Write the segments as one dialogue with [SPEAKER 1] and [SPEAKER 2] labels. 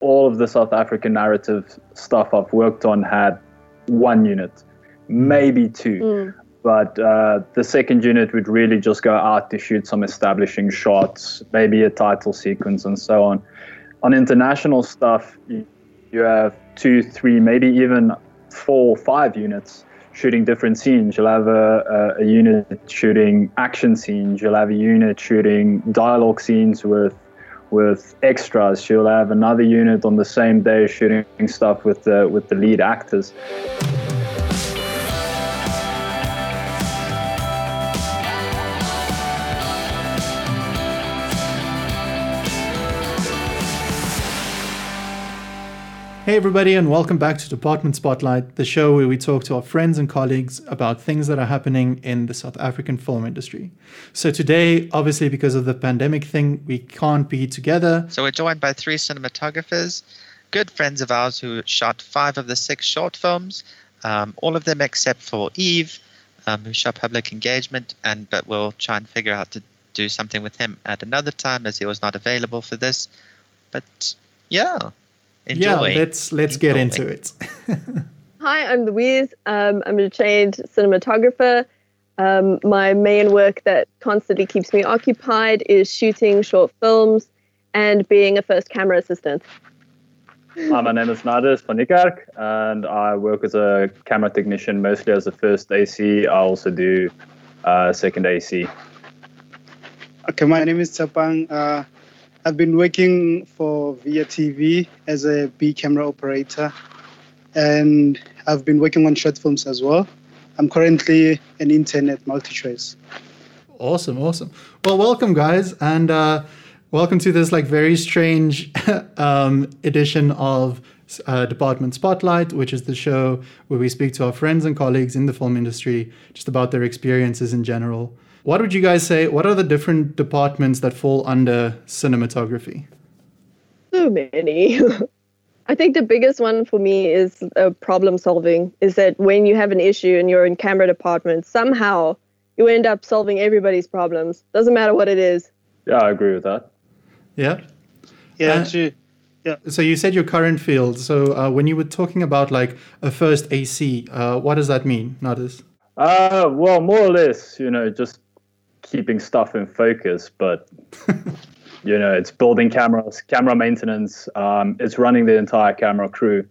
[SPEAKER 1] all of the South African narrative stuff I've worked on had one unit, maybe two. Mm. But uh, the second unit would really just go out to shoot some establishing shots, maybe a title sequence, and so on. On international stuff, you, have two, three, maybe even four, five units shooting different scenes. You'll have a, a, a, unit shooting action scenes. You'll have a unit shooting dialogue scenes with with extras. She'll have another unit on the same day shooting stuff with the with the lead actors.
[SPEAKER 2] Hey, everybody, and welcome back to Department Spotlight, the show where we talk to our friends and colleagues about things that are happening in the South African film industry. So, today, obviously, because of the pandemic thing, we can't be together.
[SPEAKER 3] So, we're joined by three cinematographers, good friends of ours who shot five of the six short films, um, all of them except for Eve, um, who shot public engagement, and but we'll try and figure out to do something with him at another time as he was not available for this. But yeah, Enjoy.
[SPEAKER 2] Yeah, let's let's Enjoy. get into it.
[SPEAKER 4] Hi, I'm Louise. Um, I'm a trained cinematographer. Um, my main work that constantly keeps me occupied is shooting short films and being a first camera assistant.
[SPEAKER 1] Hi, my name is Nadis van and I work as a camera technician, mostly as a first AC. I also do uh, second AC.
[SPEAKER 5] Okay, my name is Tsapang. Uh, I've been working for Via TV as a B camera operator, and I've been working on short films as well. I'm currently an intern at MultiChoice.
[SPEAKER 2] Awesome, awesome. Well, welcome, guys, and uh, welcome to this like very strange um, edition of uh, Department Spotlight, which is the show where we speak to our friends and colleagues in the film industry just about their experiences in general. What would you guys say? What are the different departments that fall under cinematography?
[SPEAKER 4] So many. I think the biggest one for me is uh, problem solving. Is that when you have an issue and you're in camera department, somehow you end up solving everybody's problems. Doesn't matter what it is.
[SPEAKER 1] Yeah, I agree with that.
[SPEAKER 2] Yeah.
[SPEAKER 5] Yeah, uh, true.
[SPEAKER 2] Yeah. So you said your current field. So uh, when you were talking about like a first AC, uh, what does that mean? Nadis?
[SPEAKER 1] Uh, well, more or less, you know, just keeping stuff in focus, but you know, it's building cameras, camera maintenance. Um, it's running the entire camera crew.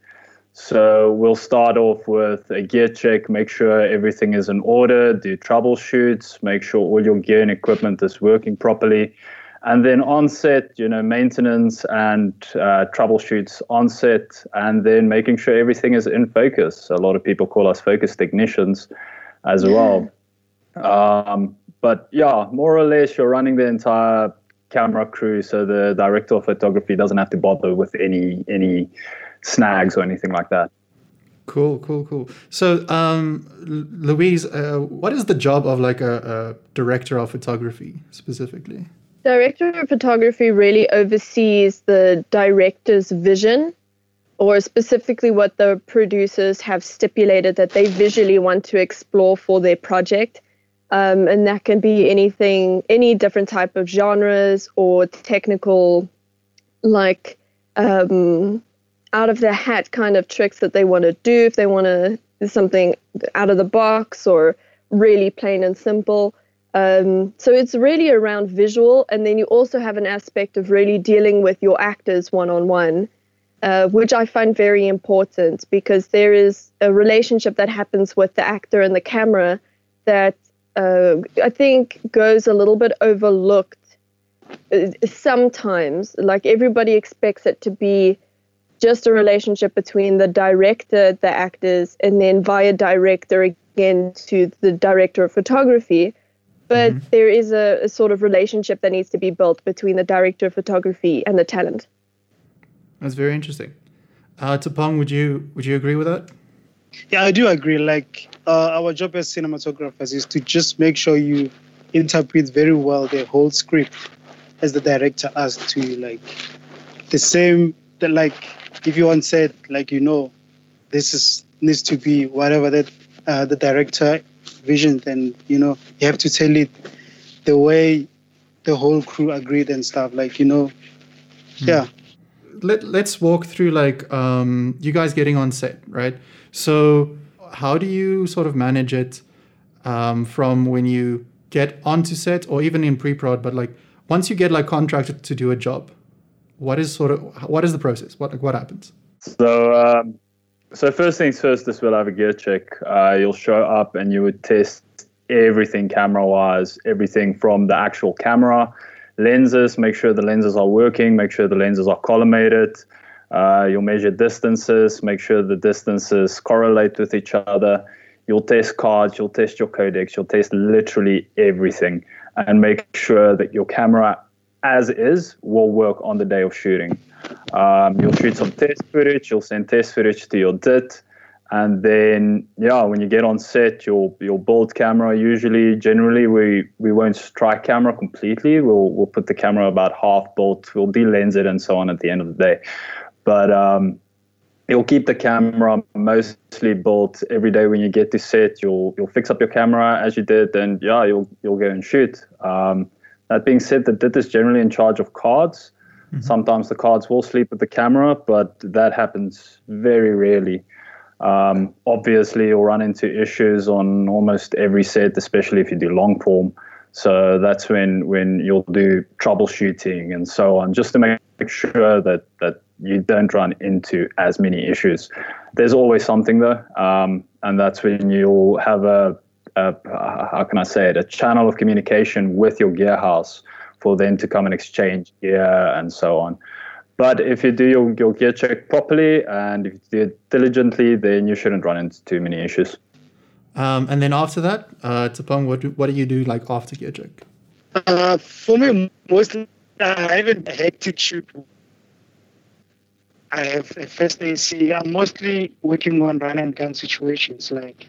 [SPEAKER 1] So we'll start off with a gear check, make sure everything is in order, do troubleshoots, make sure all your gear and equipment is working properly. And then on set, you know, maintenance and uh, troubleshoots on set, and then making sure everything is in focus. A lot of people call us focus technicians as well. Um, but yeah, more or less, you're running the entire camera crew, so the director of photography doesn't have to bother with any any snags or anything like that.
[SPEAKER 2] Cool, cool, cool. So, um, Louise, uh, what is the job of like a, a director of photography specifically?
[SPEAKER 4] Director of photography really oversees the director's vision or specifically what the producers have stipulated that they visually want to explore for their project um, and that can be anything, any different type of genres or technical, like um, out of the hat kind of tricks that they want to do. If they want to something out of the box or really plain and simple. Um, so it's really around visual, and then you also have an aspect of really dealing with your actors one on one, which I find very important because there is a relationship that happens with the actor and the camera that uh, I think goes a little bit overlooked uh, sometimes. Like everybody expects it to be just a relationship between the director, the actors, and then via director again to the director of photography. But mm-hmm. there is a, a, sort of relationship that needs to be built between the director of photography and the talent.
[SPEAKER 2] That's very interesting. Uh, Tsapang, would you would you agree with that?
[SPEAKER 5] Yeah, I do agree. Like uh, our job as cinematographers is to just make sure you interpret very well the whole script as the director asked to you. like the same that like if you once said like you know this is needs to be whatever that uh, the director vision then you know you have to tell it the way the whole crew agreed and stuff like you know hmm. yeah
[SPEAKER 2] let let's walk through like um, you guys getting on set, right? So how do you sort of manage it um, from when you get onto set or even in pre-prod? But like once you get like contracted to do a job, what is sort of what is the process? What what happens?
[SPEAKER 1] So, um, so first things first, this will have a gear check. Uh, you'll show up and you would test everything camera wise, everything from the actual camera, lenses, make sure the lenses are working, make sure the lenses are collimated. Uh, you'll measure distances, make sure the distances correlate with each other. You'll test cards, you'll test your codecs, you'll test literally everything and make sure that your camera as is will work on the day of shooting. Um, you'll shoot some test footage, you'll send test footage to your DIT, and then yeah, when you get on set, you'll you'll build camera. Usually, generally, we we won't strike camera completely. We'll we'll put the camera about half built. We'll de-lens it and so on at the end of the day, but um, you'll keep the camera mostly built every day when you get to set. You'll you'll fix up your camera as you did, and yeah, you'll you'll go and shoot. Um, that being said, the DIT is generally in charge of cards. Mm-hmm. Sometimes the cards will sleep with the camera, but that happens very rarely. Um, obviously, you'll run into issues on almost every set, especially if you do long form. So that's when when you'll do troubleshooting and so on, just to make sure that that you don't run into as many issues. There's always something though, um, and that's when you'll have a, a, how can I say it, a channel of communication with your gear house for them to come and exchange gear and so on. But if you do your, your gear check properly and if you do it diligently, then you shouldn't run into too many issues.
[SPEAKER 2] Um, and then after that, uh, Tapong, what do, what do you do like after gear check?
[SPEAKER 5] Uh, for me, mostly I haven't had to shoot. I have a first AC. I'm mostly working on run and gun situations. Like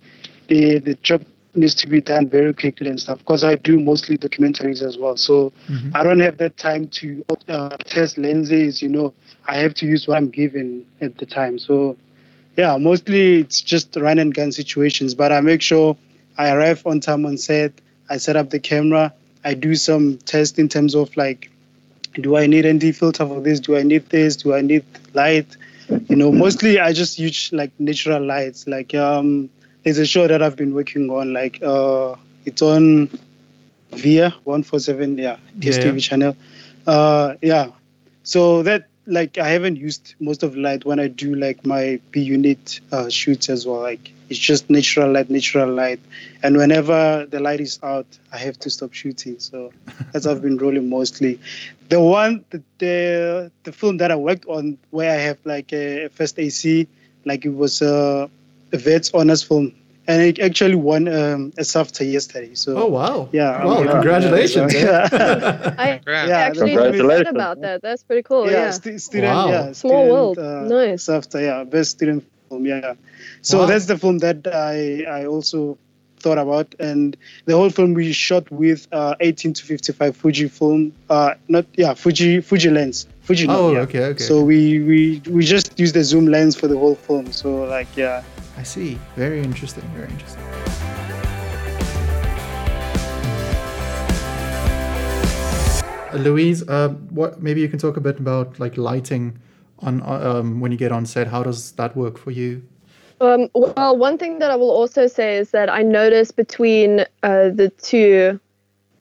[SPEAKER 5] the the job needs to be done very quickly and stuff because I do mostly documentaries as well. So mm-hmm. I don't have that time to uh, test lenses. You know, I have to use what I'm given at the time. So yeah, mostly it's just run and gun situations. But I make sure I arrive on time on set. I set up the camera. I do some tests in terms of like, do I need ND filter for this? Do I need this? Do I need light? You know, mostly I just use like natural lights, like um there's a show that I've been working on. Like uh, it's on Via one four seven, yeah, this yeah. TV channel. Uh, yeah, so that like I haven't used most of light when I do like my B unit uh, shoots as well. Like it's just natural light, natural light, and whenever the light is out, I have to stop shooting. So that's I've been rolling mostly. The one, the, the the film that I worked on where I have like a first AC, like it was a, a Wits honors film and it actually won um, a SAFTA yesterday. So
[SPEAKER 2] oh wow,
[SPEAKER 5] yeah,
[SPEAKER 2] wow, yeah, congratulations!
[SPEAKER 4] Yeah, I yeah, actually heard about that. That's pretty cool. Yeah, yeah.
[SPEAKER 5] St- student, wow. yeah,
[SPEAKER 4] small world, uh, nice.
[SPEAKER 5] SAFTA, yeah, best student film, yeah. So wow. that's the film that I I also thought about, and the whole film we shot with uh, 18 to 55 Fuji film, uh, not yeah, Fuji Fuji lens. Fuji.
[SPEAKER 2] Oh,
[SPEAKER 5] yeah.
[SPEAKER 2] okay, okay.
[SPEAKER 5] So we we we just used the zoom lens for the whole film. So like yeah.
[SPEAKER 2] I see. Very interesting. Very interesting. Uh, Louise, uh, what maybe you can talk a bit about like lighting on um, when you get on set. How does that work for you?
[SPEAKER 4] Um, well, one thing that I will also say is that I noticed between uh, the two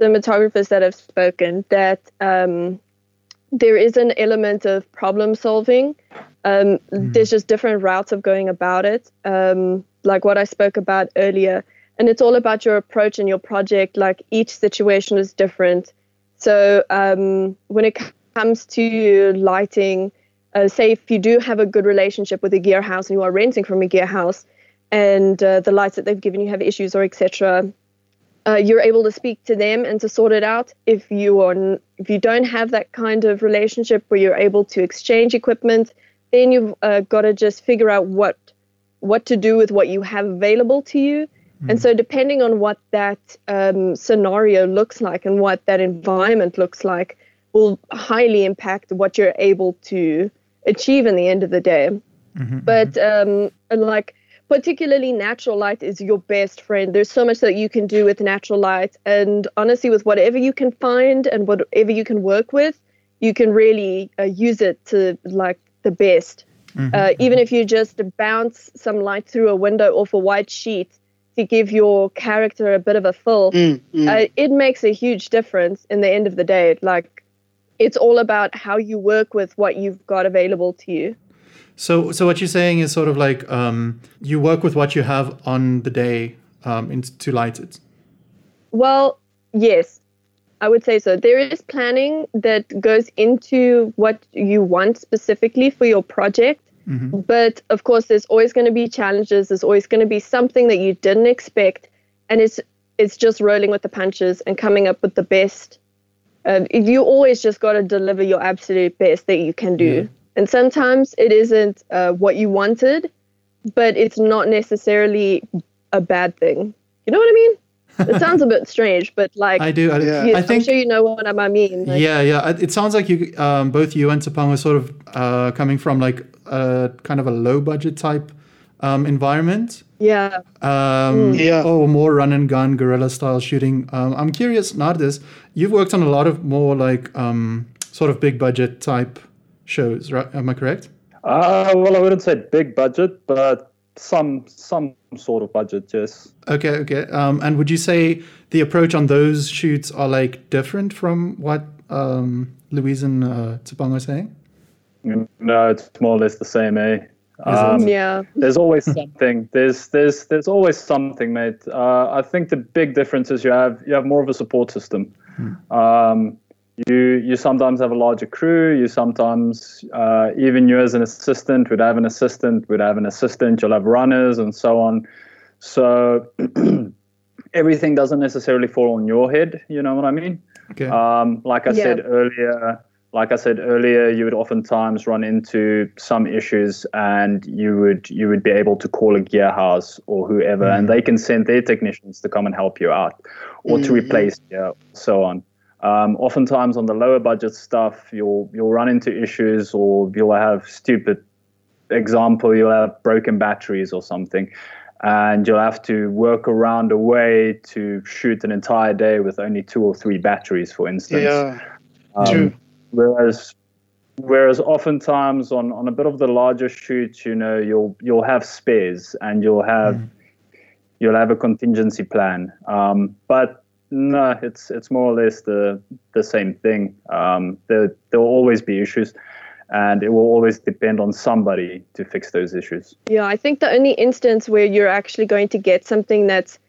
[SPEAKER 4] cinematographers that have spoken that um, there is an element of problem solving um, mm. There's just different routes of going about it, um, like what I spoke about earlier. And it's all about your approach and your project. Like each situation is different. So um, when it comes to lighting, uh, say if you do have a good relationship with a gear house and you are renting from a gear house, and uh, the lights that they've given you have issues or etc. Uh, you're able to speak to them and to sort it out. If you are, if you don't have that kind of relationship where you're able to exchange equipment, then you've uh, got to just figure out what what to do with what you have available to you. Mm. And so, depending on what that um, scenario looks like and what that environment looks like, will highly impact what you're able to achieve in the end of the day. Mm-hmm, but mm-hmm. um, like particularly natural light is your best friend. There's so much that you can do with natural light, and honestly, with whatever you can find and whatever you can work with, you can really uh, use it to like the best. Uh, even if you just bounce some light through a window off a white sheet to give your character a bit of a fill,
[SPEAKER 5] Mm, mm.
[SPEAKER 4] uh, it makes a huge difference in the end of the day. Like, it's all about how you work with what you've got available to you.
[SPEAKER 2] So, so what you're saying is sort of like um, you work with what you have on the day um, in, to light it.
[SPEAKER 4] Well, yes, I would say so. There is planning that goes into what you want specifically for your project. But of course, there's always going to be challenges. There's always going to be something that you didn't expect, and it's it's just rolling with the punches and coming up with the best. Um, you always just got to deliver your absolute best that you can do. And sometimes it isn't uh, what you wanted, but it's not necessarily a bad thing. You know what I mean? It sounds a bit strange, but like,
[SPEAKER 2] I do. I,
[SPEAKER 5] Yeah.
[SPEAKER 4] yes,
[SPEAKER 2] I think.
[SPEAKER 4] I'm sure you know what I mean. Like,
[SPEAKER 2] yeah, yeah. It- It sounds like you, um, both you and Tapang are sort of uh, coming from like a kind of a low budget type um, environment.
[SPEAKER 4] yeah.
[SPEAKER 2] Um,
[SPEAKER 5] Yeah.
[SPEAKER 2] Oh, more run and gun guerrilla style shooting. Um, I'm curious, Nardis, you've worked on a lot of more like um, sort of big budget type shows, right? Am I correct?
[SPEAKER 1] Uh, well, I wouldn't say big budget, but some some sort of budget, yes.
[SPEAKER 2] Okay, okay. Um, and would you say the approach on those shoots are like different from what um, Louise and uh, Tapang are saying?
[SPEAKER 1] No, it's more or less the same, eh? Um,
[SPEAKER 4] yeah.
[SPEAKER 1] there's always something. There's there's there's always something, mate. Uh, I think the big difference is you have you have more of a support system. Um, you you sometimes have a larger crew. You sometimes uh, even you as an assistant would have an assistant would have an assistant. You'll have runners and so on. So everything doesn't necessarily fall on your head. You know what I mean?
[SPEAKER 2] Okay.
[SPEAKER 1] Um, like I
[SPEAKER 4] Yeah.
[SPEAKER 1] said earlier, like I said earlier, you would oftentimes run into some issues, and you would you would be able to call a gear house or whoever, and they can send their technicians to come and help you out, or to
[SPEAKER 5] Mhm.
[SPEAKER 1] replace gear, so on. Um, oftentimes on the lower budget stuff, you'll you'll run into issues, or you'll have stupid example, you'll have broken batteries or something. And you'll have to work around a way to shoot an entire day with only two or three batteries, for instance.
[SPEAKER 5] yeah.
[SPEAKER 1] Um, Whereas, whereas oftentimes on, on a bit of the larger shoots, you know, you'll you'll have spares and you'll have you'll have a contingency plan. Um, but no, it's it's more or less the the same thing. Um, there there will always be issues, and it will always depend on somebody to fix those issues.
[SPEAKER 4] Yeah, I think the only instance where you're actually going to get something that's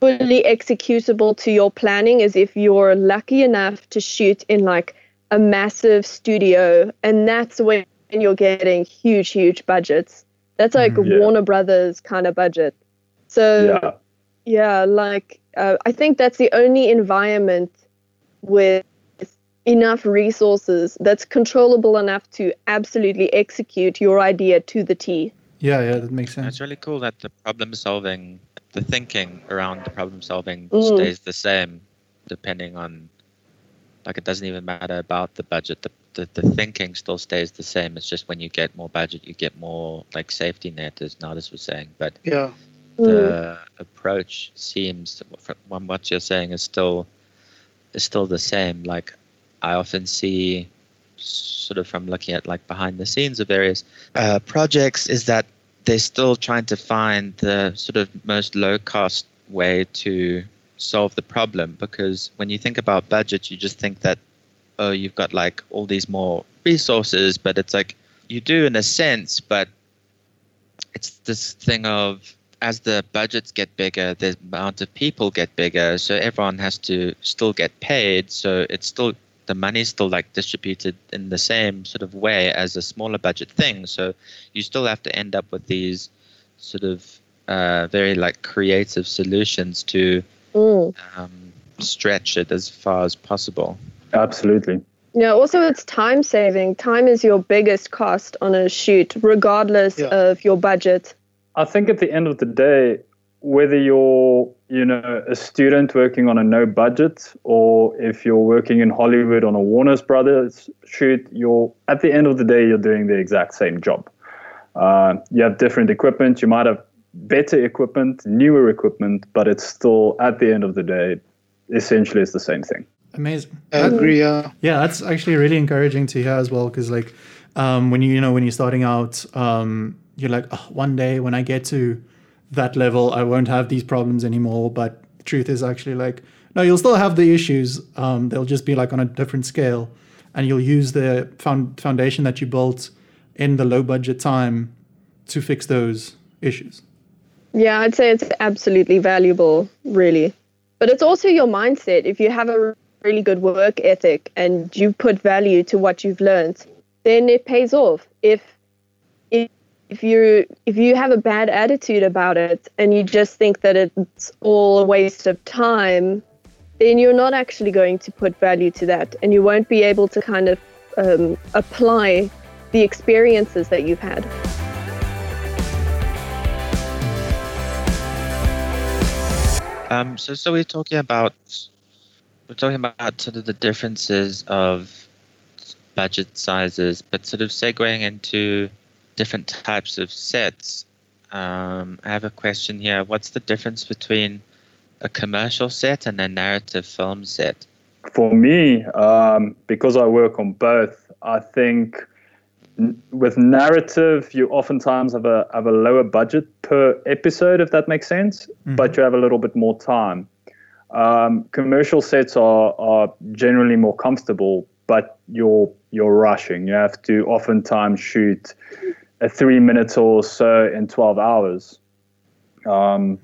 [SPEAKER 4] fully executable to your planning is if you're lucky enough to shoot in like a massive studio, and that's when you're getting huge, huge budgets. That's like
[SPEAKER 1] Yeah.
[SPEAKER 4] Warner Brothers kind of budget. So
[SPEAKER 1] Yeah.
[SPEAKER 4] yeah, like uh, I think that's the only environment with enough resources that's controllable enough to absolutely execute your idea to the T.
[SPEAKER 2] yeah, yeah, that makes sense.
[SPEAKER 3] It's really cool that the problem solving, the thinking around the problem solving
[SPEAKER 4] Mm.
[SPEAKER 3] stays the same depending on, like, it doesn't even matter about the budget. The, the, the thinking still stays the same. It's just when you get more budget, you get more, like, safety net, as Nardis was saying. But
[SPEAKER 5] Yeah.
[SPEAKER 4] Mm.
[SPEAKER 3] the approach seems, from what you're saying, is still is still the same. Like, I often see, sort of from looking at like behind the scenes of various uh, projects, is that they're still trying to find the sort of most low cost way to solve the problem. Because when you think about budget, you just think that oh, you've got like all these more resources, but it's like you do in a sense, but it's this thing of as the budgets get bigger, the amount of people get bigger, so everyone has to still get paid. So it's still the money's still like distributed in the same sort of way as a smaller budget thing. So you still have to end up with these sort of uh, very like creative solutions to
[SPEAKER 4] Mm.
[SPEAKER 3] um, stretch it as far as possible.
[SPEAKER 1] Absolutely.
[SPEAKER 4] Yeah, also it's time saving. Time is your biggest cost on a shoot, regardless
[SPEAKER 5] Yeah.
[SPEAKER 4] of your budget.
[SPEAKER 1] I think at the end of the day, whether you're, you know, a student working on a no budget or if you're working in Hollywood on a Warner Brothers shoot, you're at the end of the day you're doing the exact same job. Uh, you have different equipment. You might have better equipment, newer equipment, but it's still at the end of the day, essentially it's the same thing.
[SPEAKER 2] Amazing.
[SPEAKER 5] I agree. Yeah.
[SPEAKER 2] Yeah, that's actually really encouraging to hear as well. Because like, um, when you you know when you're starting out, um, you're like, oh, one day when I get to that level, I won't have these problems anymore. But the truth is actually like, no, you'll still have the issues. Um, they'll just be like on a different scale, and you'll use the found foundation that you built in the low budget time to fix those issues.
[SPEAKER 4] Yeah, I'd say it's absolutely valuable, really. But it's also your mindset. If you have a really good work ethic and you put value to what you've learned, then it pays off. If if you if you have a bad attitude about it and you just think that it's all a waste of time, then you're not actually going to put value to that, and you won't be able to kind of um, apply the experiences that you've had.
[SPEAKER 3] Um, so, so we're talking about we're talking about sort of the differences of budget sizes, but sort of segueing into different types of sets. Um, I have a question here. What's the difference between a commercial set and a narrative film set?
[SPEAKER 1] For me, um, because I work on both, I think n- with narrative, you oftentimes have a have a lower budget per episode, if that makes sense, but you have a little bit more time. Um, commercial sets are are generally more comfortable, but you're you're rushing. You have to oftentimes shoot a three minutes or so in twelve hours. Um,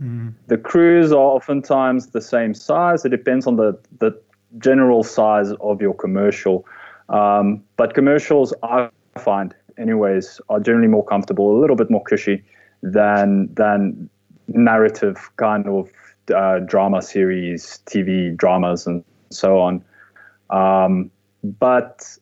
[SPEAKER 1] The crews are oftentimes the same size. It depends on the the general size of your commercial. Um, but commercials, I find, anyways, are generally more comfortable, a little bit more cushy than than narrative kind of uh, drama series, TV dramas, and so on. Um, but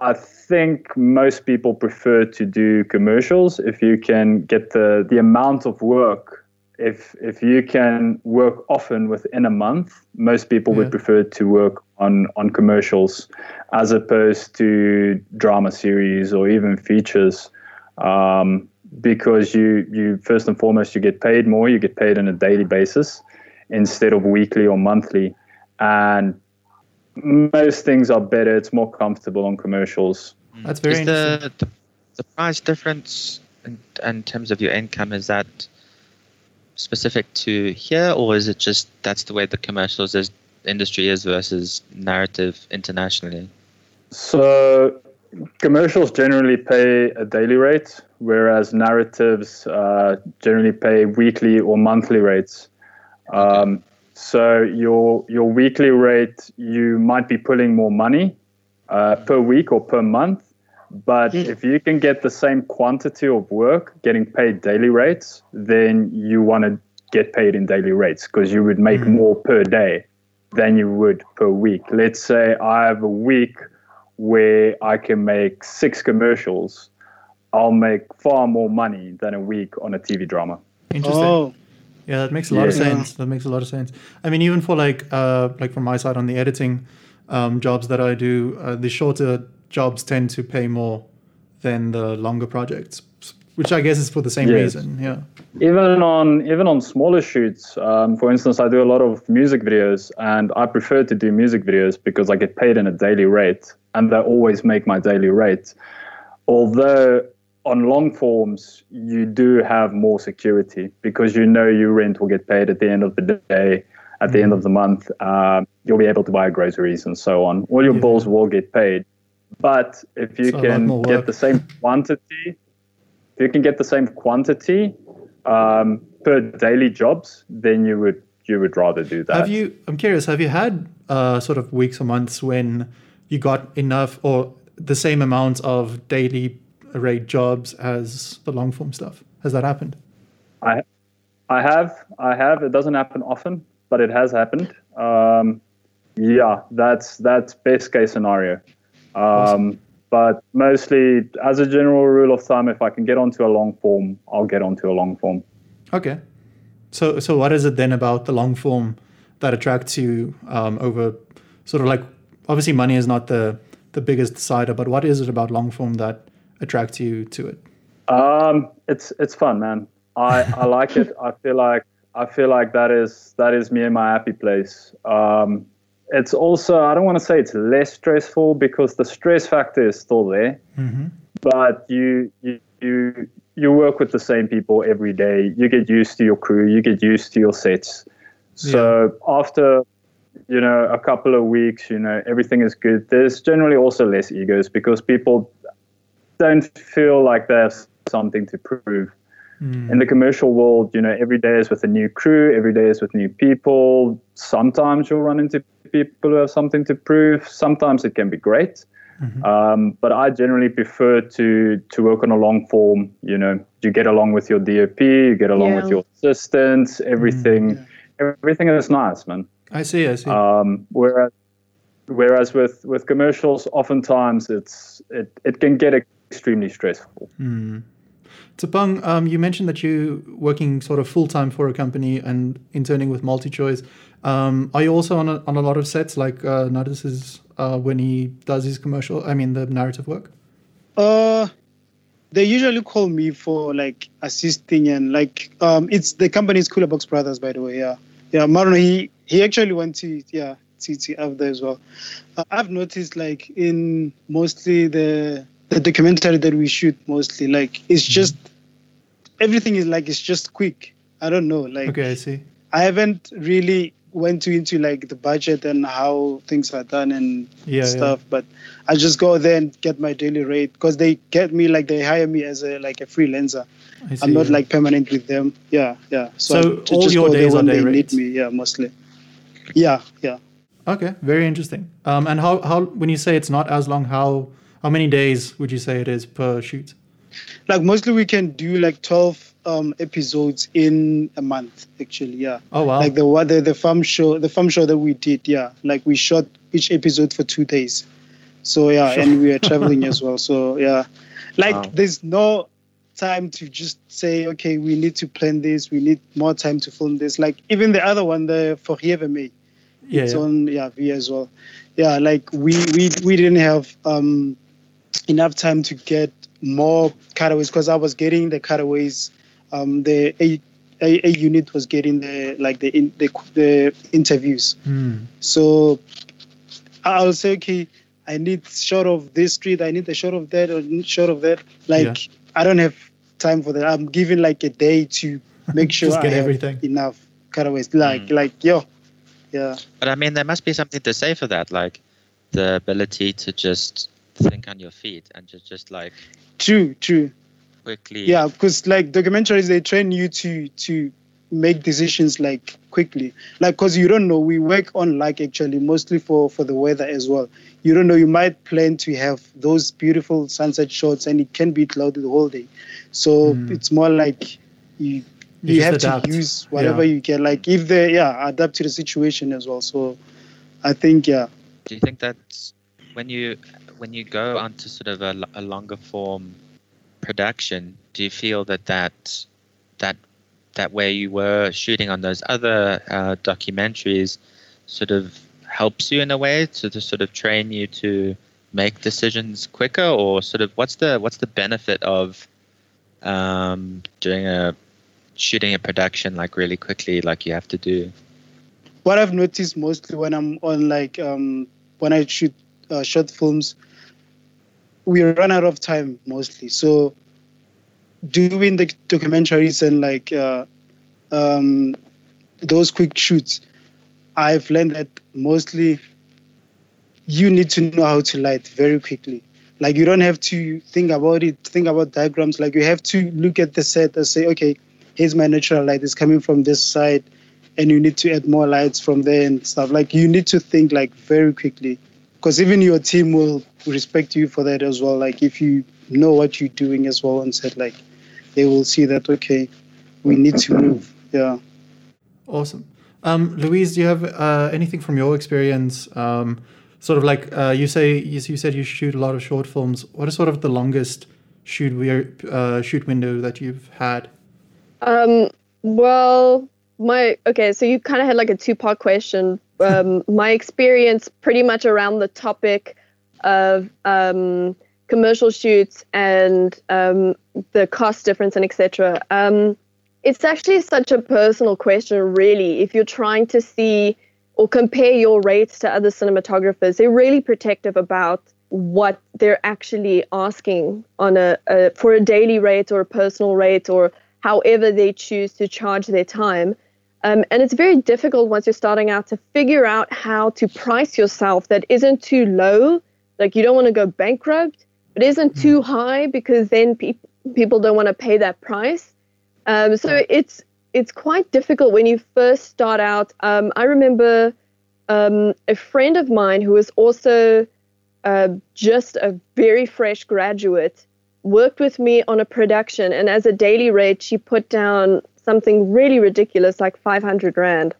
[SPEAKER 1] I think most people prefer to do commercials if you can get the the amount of work. If if you can work often within a month, most people
[SPEAKER 2] Yeah.
[SPEAKER 1] would prefer to work on on commercials as opposed to drama series or even features. Um, because you you first and foremost you get paid more, you get paid on a daily basis instead of weekly or monthly, and most things are better. It's more comfortable on commercials.
[SPEAKER 2] That's very
[SPEAKER 3] is
[SPEAKER 2] interesting.
[SPEAKER 3] the, the the price difference in, in terms of your income is that specific to here, or is it just that's the way the commercials is, industry is versus narrative internationally?
[SPEAKER 1] So commercials generally pay a daily rate, whereas narratives uh, generally pay weekly or monthly rates. Um, so your your weekly rate, you might be pulling more money uh, per week or per month, but if you can get the same quantity of work getting paid daily rates, then you want to get paid in daily rates because you would make more per day than you would per week. Let's say I have a week where I can make six commercials. I'll make far more money than a week on a TV drama.
[SPEAKER 2] Interesting.
[SPEAKER 5] Oh,
[SPEAKER 2] Yeah, that makes a lot of sense. That makes a lot of sense. I mean, even for like, uh, like from my side on the editing um, jobs that I do, uh, the shorter jobs tend to pay more than the longer projects, which I guess is for the same
[SPEAKER 1] Yes.
[SPEAKER 2] reason. Yeah.
[SPEAKER 1] even on even on smaller shoots um, for instance i do a lot of music videos and i prefer to do music videos because i get paid in a daily rate and they always make my daily rate although on long forms you do have more security because you know your rent will get paid at the end of the day at the end of the month um, you'll be able to buy groceries and so on all your
[SPEAKER 2] Yeah.
[SPEAKER 1] bills will get paid but if you
[SPEAKER 2] It's a lot more
[SPEAKER 1] can get the same quantity if you can get the same quantity um, per daily jobs, then you would you would rather do that.
[SPEAKER 2] Have you? I'm curious. Have you had uh, sort of weeks or months when you got enough or the same amount of daily rate jobs as the long form stuff? Has that happened?
[SPEAKER 1] I I have I have. It doesn't happen often, but it has happened. Um, yeah, that's that's best case scenario. Um, But mostly, as a general rule of thumb, if I can get onto a long form, I'll get onto a long form.
[SPEAKER 2] Okay. So so what is it then about the long form that attracts you um, over sort of like obviously money is not the the biggest decider, but what is it about long form that attracts you to it?
[SPEAKER 1] Um, it's it's fun, man. I, I like it. I feel like I feel like that is that is me in my happy place. Um, it's also I don't want to say it's less stressful because the stress factor is still there,
[SPEAKER 2] Mm-hmm.
[SPEAKER 1] but you you you you work with the same people every day. You get used to your crew. You get used to your sets. So after you know a couple of weeks, you know everything is good. There's generally also less egos because people don't feel like there's something to prove.
[SPEAKER 2] Mm.
[SPEAKER 1] In the commercial world, you know, every day is with a new crew, every day is with new people. Sometimes you'll run into people who have something to prove. Sometimes it can be great.
[SPEAKER 2] Mhm.
[SPEAKER 1] Um, but I generally prefer to to work on a long form. You know, you get along with your DOP, you get along
[SPEAKER 4] Yeah.
[SPEAKER 1] with your assistants, everything. Everything is nice, man.
[SPEAKER 2] I see. I see.
[SPEAKER 1] Um, whereas, whereas with with commercials, oftentimes it's it, it can get extremely stressful.
[SPEAKER 2] Mm. Tsapang, um, you mentioned that you're working sort of full time for a company and interning with MultiChoice. Um, are you also on a, on a lot of sets like uh, Nardis is uh, when he does his commercial? I mean, the narrative work.
[SPEAKER 5] Uh, they usually call me for like assisting and like um, it's the company's Cooler Box Brothers, by the way. Yeah, yeah. Maruno, he he actually went to yeah TTF there as well. Uh, I've noticed like in mostly the the documentary that we shoot mostly like it's just everything is like it's just quick. I don't know like
[SPEAKER 2] Okay, I see.
[SPEAKER 5] I haven't really went to into like the budget and how things are done and
[SPEAKER 2] Yeah, yeah.
[SPEAKER 5] stuff but i just go there and get my daily rate because they get me like they hire me as a like a freelancer
[SPEAKER 2] see.
[SPEAKER 5] i'm not
[SPEAKER 2] yeah.
[SPEAKER 5] like permanent with them yeah yeah
[SPEAKER 2] So
[SPEAKER 5] I
[SPEAKER 2] all
[SPEAKER 5] just
[SPEAKER 2] your
[SPEAKER 5] go there
[SPEAKER 2] days are
[SPEAKER 5] when
[SPEAKER 2] day
[SPEAKER 5] they
[SPEAKER 2] rates?
[SPEAKER 5] need me yeah mostly yeah yeah
[SPEAKER 2] Okay, very interesting. Um, and how, how when you say it's not as long, how how many days would you say it is per shoot?
[SPEAKER 5] like mostly we can do like 12 um episodes in a month actually yeah
[SPEAKER 2] Oh wow.
[SPEAKER 5] like the the, the farm show the farm show that we did yeah like we shot each episode for two days so yeah
[SPEAKER 2] Sure.
[SPEAKER 5] and we are traveling as well so yeah like
[SPEAKER 3] Wow.
[SPEAKER 5] there's no time to just say okay we need to plan this we need more time to film this like even the other one the for me
[SPEAKER 2] yeah,
[SPEAKER 5] it's
[SPEAKER 2] yeah.
[SPEAKER 5] on yeah V as well. Yeah, like we we we didn't have um enough time to get more cutaways because I was getting the cutaways. Um, the A, A, A unit was getting the like the in, the the interviews.
[SPEAKER 2] Hmm.
[SPEAKER 5] So I'll say okay, I need shot of this street. I need a shot of that or need shot of that. Like
[SPEAKER 2] Yeah.
[SPEAKER 5] I don't have time for that. I'm given like a day to make sure
[SPEAKER 2] Just
[SPEAKER 5] I
[SPEAKER 2] get
[SPEAKER 5] have
[SPEAKER 2] everything.
[SPEAKER 5] enough cutaways. Like
[SPEAKER 3] Mm.
[SPEAKER 5] like yo, yeah.
[SPEAKER 3] But I mean, there must be something to say for that, like the ability to just think on your feet and just just like
[SPEAKER 5] True, true.
[SPEAKER 3] quickly.
[SPEAKER 5] Yeah, because like documentaries, they train you to to make decisions like quickly. Like, cause you don't know. We work on like actually mostly for for the weather as well. You don't know. You might plan to have those beautiful sunset shots, and it can be cloudy the whole day. So
[SPEAKER 2] Mm.
[SPEAKER 5] it's more like you
[SPEAKER 2] You
[SPEAKER 5] you, have
[SPEAKER 2] adapt.
[SPEAKER 5] to use whatever
[SPEAKER 2] Yeah.
[SPEAKER 5] you can. Like if they yeah adapt to the situation as well. So I think yeah.
[SPEAKER 3] Do you think that when you when you go onto sort of a, a longer form production, do you feel that that that that where you were shooting on those other uh, documentaries sort of helps you in a way to, to sort of train you to make decisions quicker, or sort of what's the what's the benefit of um, doing a shooting a production like really quickly, like you have to do?
[SPEAKER 5] what I've noticed mostly when I'm on like um, when I shoot uh, short films, we run out of time mostly. So doing the documentaries and like uh, um, those quick shoots, I've learned that mostly you need to know how to light very quickly. Like you don't have to think about it, think about diagrams. Like you have to look at the set and say, okay, here's my natural light. It's coming from this side and you need to add more lights from there and stuff. Like you need to think like very quickly, because even your team will respect you for that as well. Like if you know what you're doing as well on set, like they will see that okay, we need to move. Yeah.
[SPEAKER 2] Awesome. Um, Louise, do you have uh, anything from your experience? Um, sort of like uh, you say, you, you said you shoot a lot of short films. What is sort of the longest shoot we uh, shoot window that you've had?
[SPEAKER 4] Um, well, my okay, so you kind of had like a two-part question. Um, my experience pretty much around the topic of um, commercial shoots and um, the cost difference and etc. Um, it's actually such a personal question, really. If you're trying to see or compare your rates to other cinematographers, they're really protective about what they're actually asking on a, a for a daily rate or a personal rate or however they choose to charge their time. Um, and it's very difficult once you're starting out to figure out how to price yourself that isn't too low. Like you don't want to go bankrupt, but isn't too high because then pe- people don't want to pay that price. Um, so it's it's quite difficult when you first start out. Um, I remember um, a friend of mine who was also uh, just a very fresh graduate worked with me on a production, and as a daily rate, she put down something really ridiculous, like 500 rand.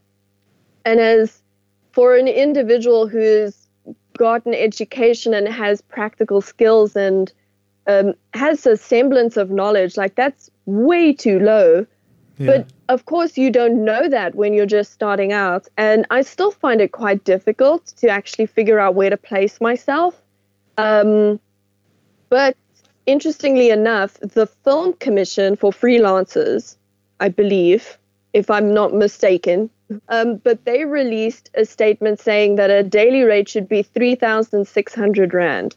[SPEAKER 4] And as for an individual who's got an education and has practical skills and um, has a semblance of knowledge, like that's way too low.
[SPEAKER 2] Yeah.
[SPEAKER 4] But of course, you don't know that when you're just starting out. And I still find it quite difficult to actually figure out where to place myself. Um, but interestingly enough, the Film Commission for Freelancers, I believe, if I'm not mistaken, um, but they released a statement saying that a daily rate should be 3,600 Rand.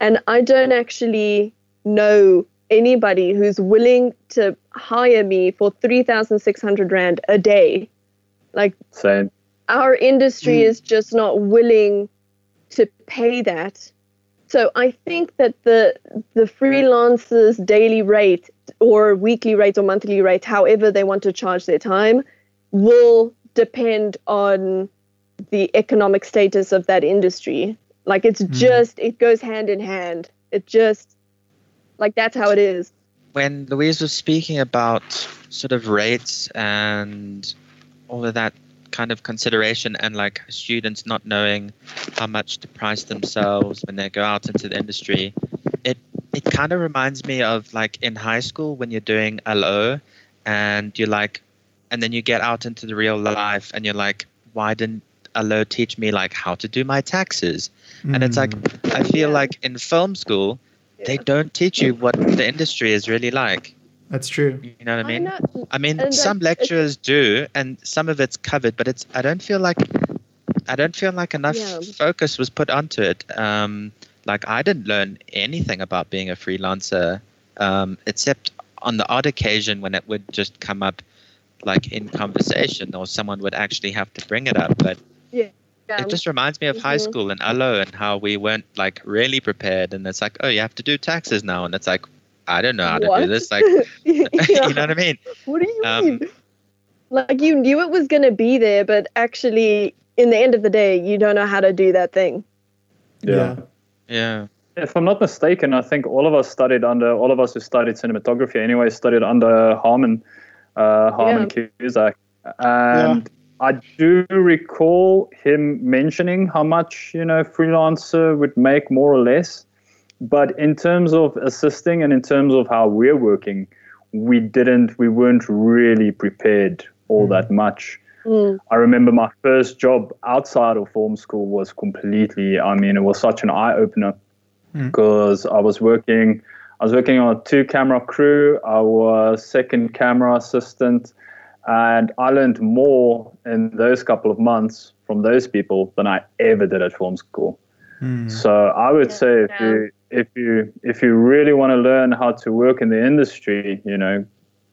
[SPEAKER 4] And I don't actually know anybody who's willing to hire me for 3,600 Rand a day. Like,
[SPEAKER 1] Same.
[SPEAKER 4] our industry
[SPEAKER 5] Mm.
[SPEAKER 4] is just not willing to pay that. So I think that the the freelancers daily rate or weekly rate or monthly rate, however they want to charge their time, will depend on the economic status of that industry. Like it's hmm. just it goes hand in hand. It just like that's how it is.
[SPEAKER 3] when Louise was speaking about sort of rates and all of that kind of consideration and like students not knowing how much to price themselves when they go out into the industry, it it kind of reminds me of like in high school when you're doing LO and you're like and then you get out into the real life and you're like, why didn't LO teach me like how to do my taxes? And it's like mm. I feel like in film school they don't teach you what the industry is really like.
[SPEAKER 2] That's true.
[SPEAKER 3] You know what I mean?
[SPEAKER 4] know-
[SPEAKER 3] I mean, some
[SPEAKER 4] that's-
[SPEAKER 3] lecturers do, and some of it's covered, but it's. I don't feel like, I don't feel like enough
[SPEAKER 4] Yeah.
[SPEAKER 3] focus was put onto it. Um, like I didn't learn anything about being a freelancer, um, except on the odd occasion when it would just come up, like in conversation, or someone would actually have to bring it up. But
[SPEAKER 4] yeah.
[SPEAKER 3] it just reminds me of high
[SPEAKER 4] Mhm.
[SPEAKER 3] school and LO and how we weren't like really prepared, and it's like, oh, you have to do taxes now, and it's like, I don't know how to do this. Like,
[SPEAKER 4] Yeah.
[SPEAKER 3] you know what I mean?
[SPEAKER 4] What do you
[SPEAKER 3] Um,
[SPEAKER 4] mean? Like you knew it was going to be there, but actually, in the end of the day, you don't know how to do that thing.
[SPEAKER 1] Yeah.
[SPEAKER 3] Yeah.
[SPEAKER 1] If I'm not mistaken, I think all of us studied under all of us who studied cinematography anyway studied under Harmon, uh, Harmon Cusack, and I do recall him mentioning how much you know freelancer would make more or less, but in terms of assisting and in terms of how we're working, we didn't, we weren't really prepared all hmm. that much.
[SPEAKER 4] Mm.
[SPEAKER 1] I remember my first job outside of film school was completely, I mean, it was such an eye opener because hmm. I was working, I was working on a two camera crew. I was second camera assistant and I learned more in those couple of months from those people than I ever did at film school. Hmm. So I would say if you if you if you really want to learn how to work in the industry, you know,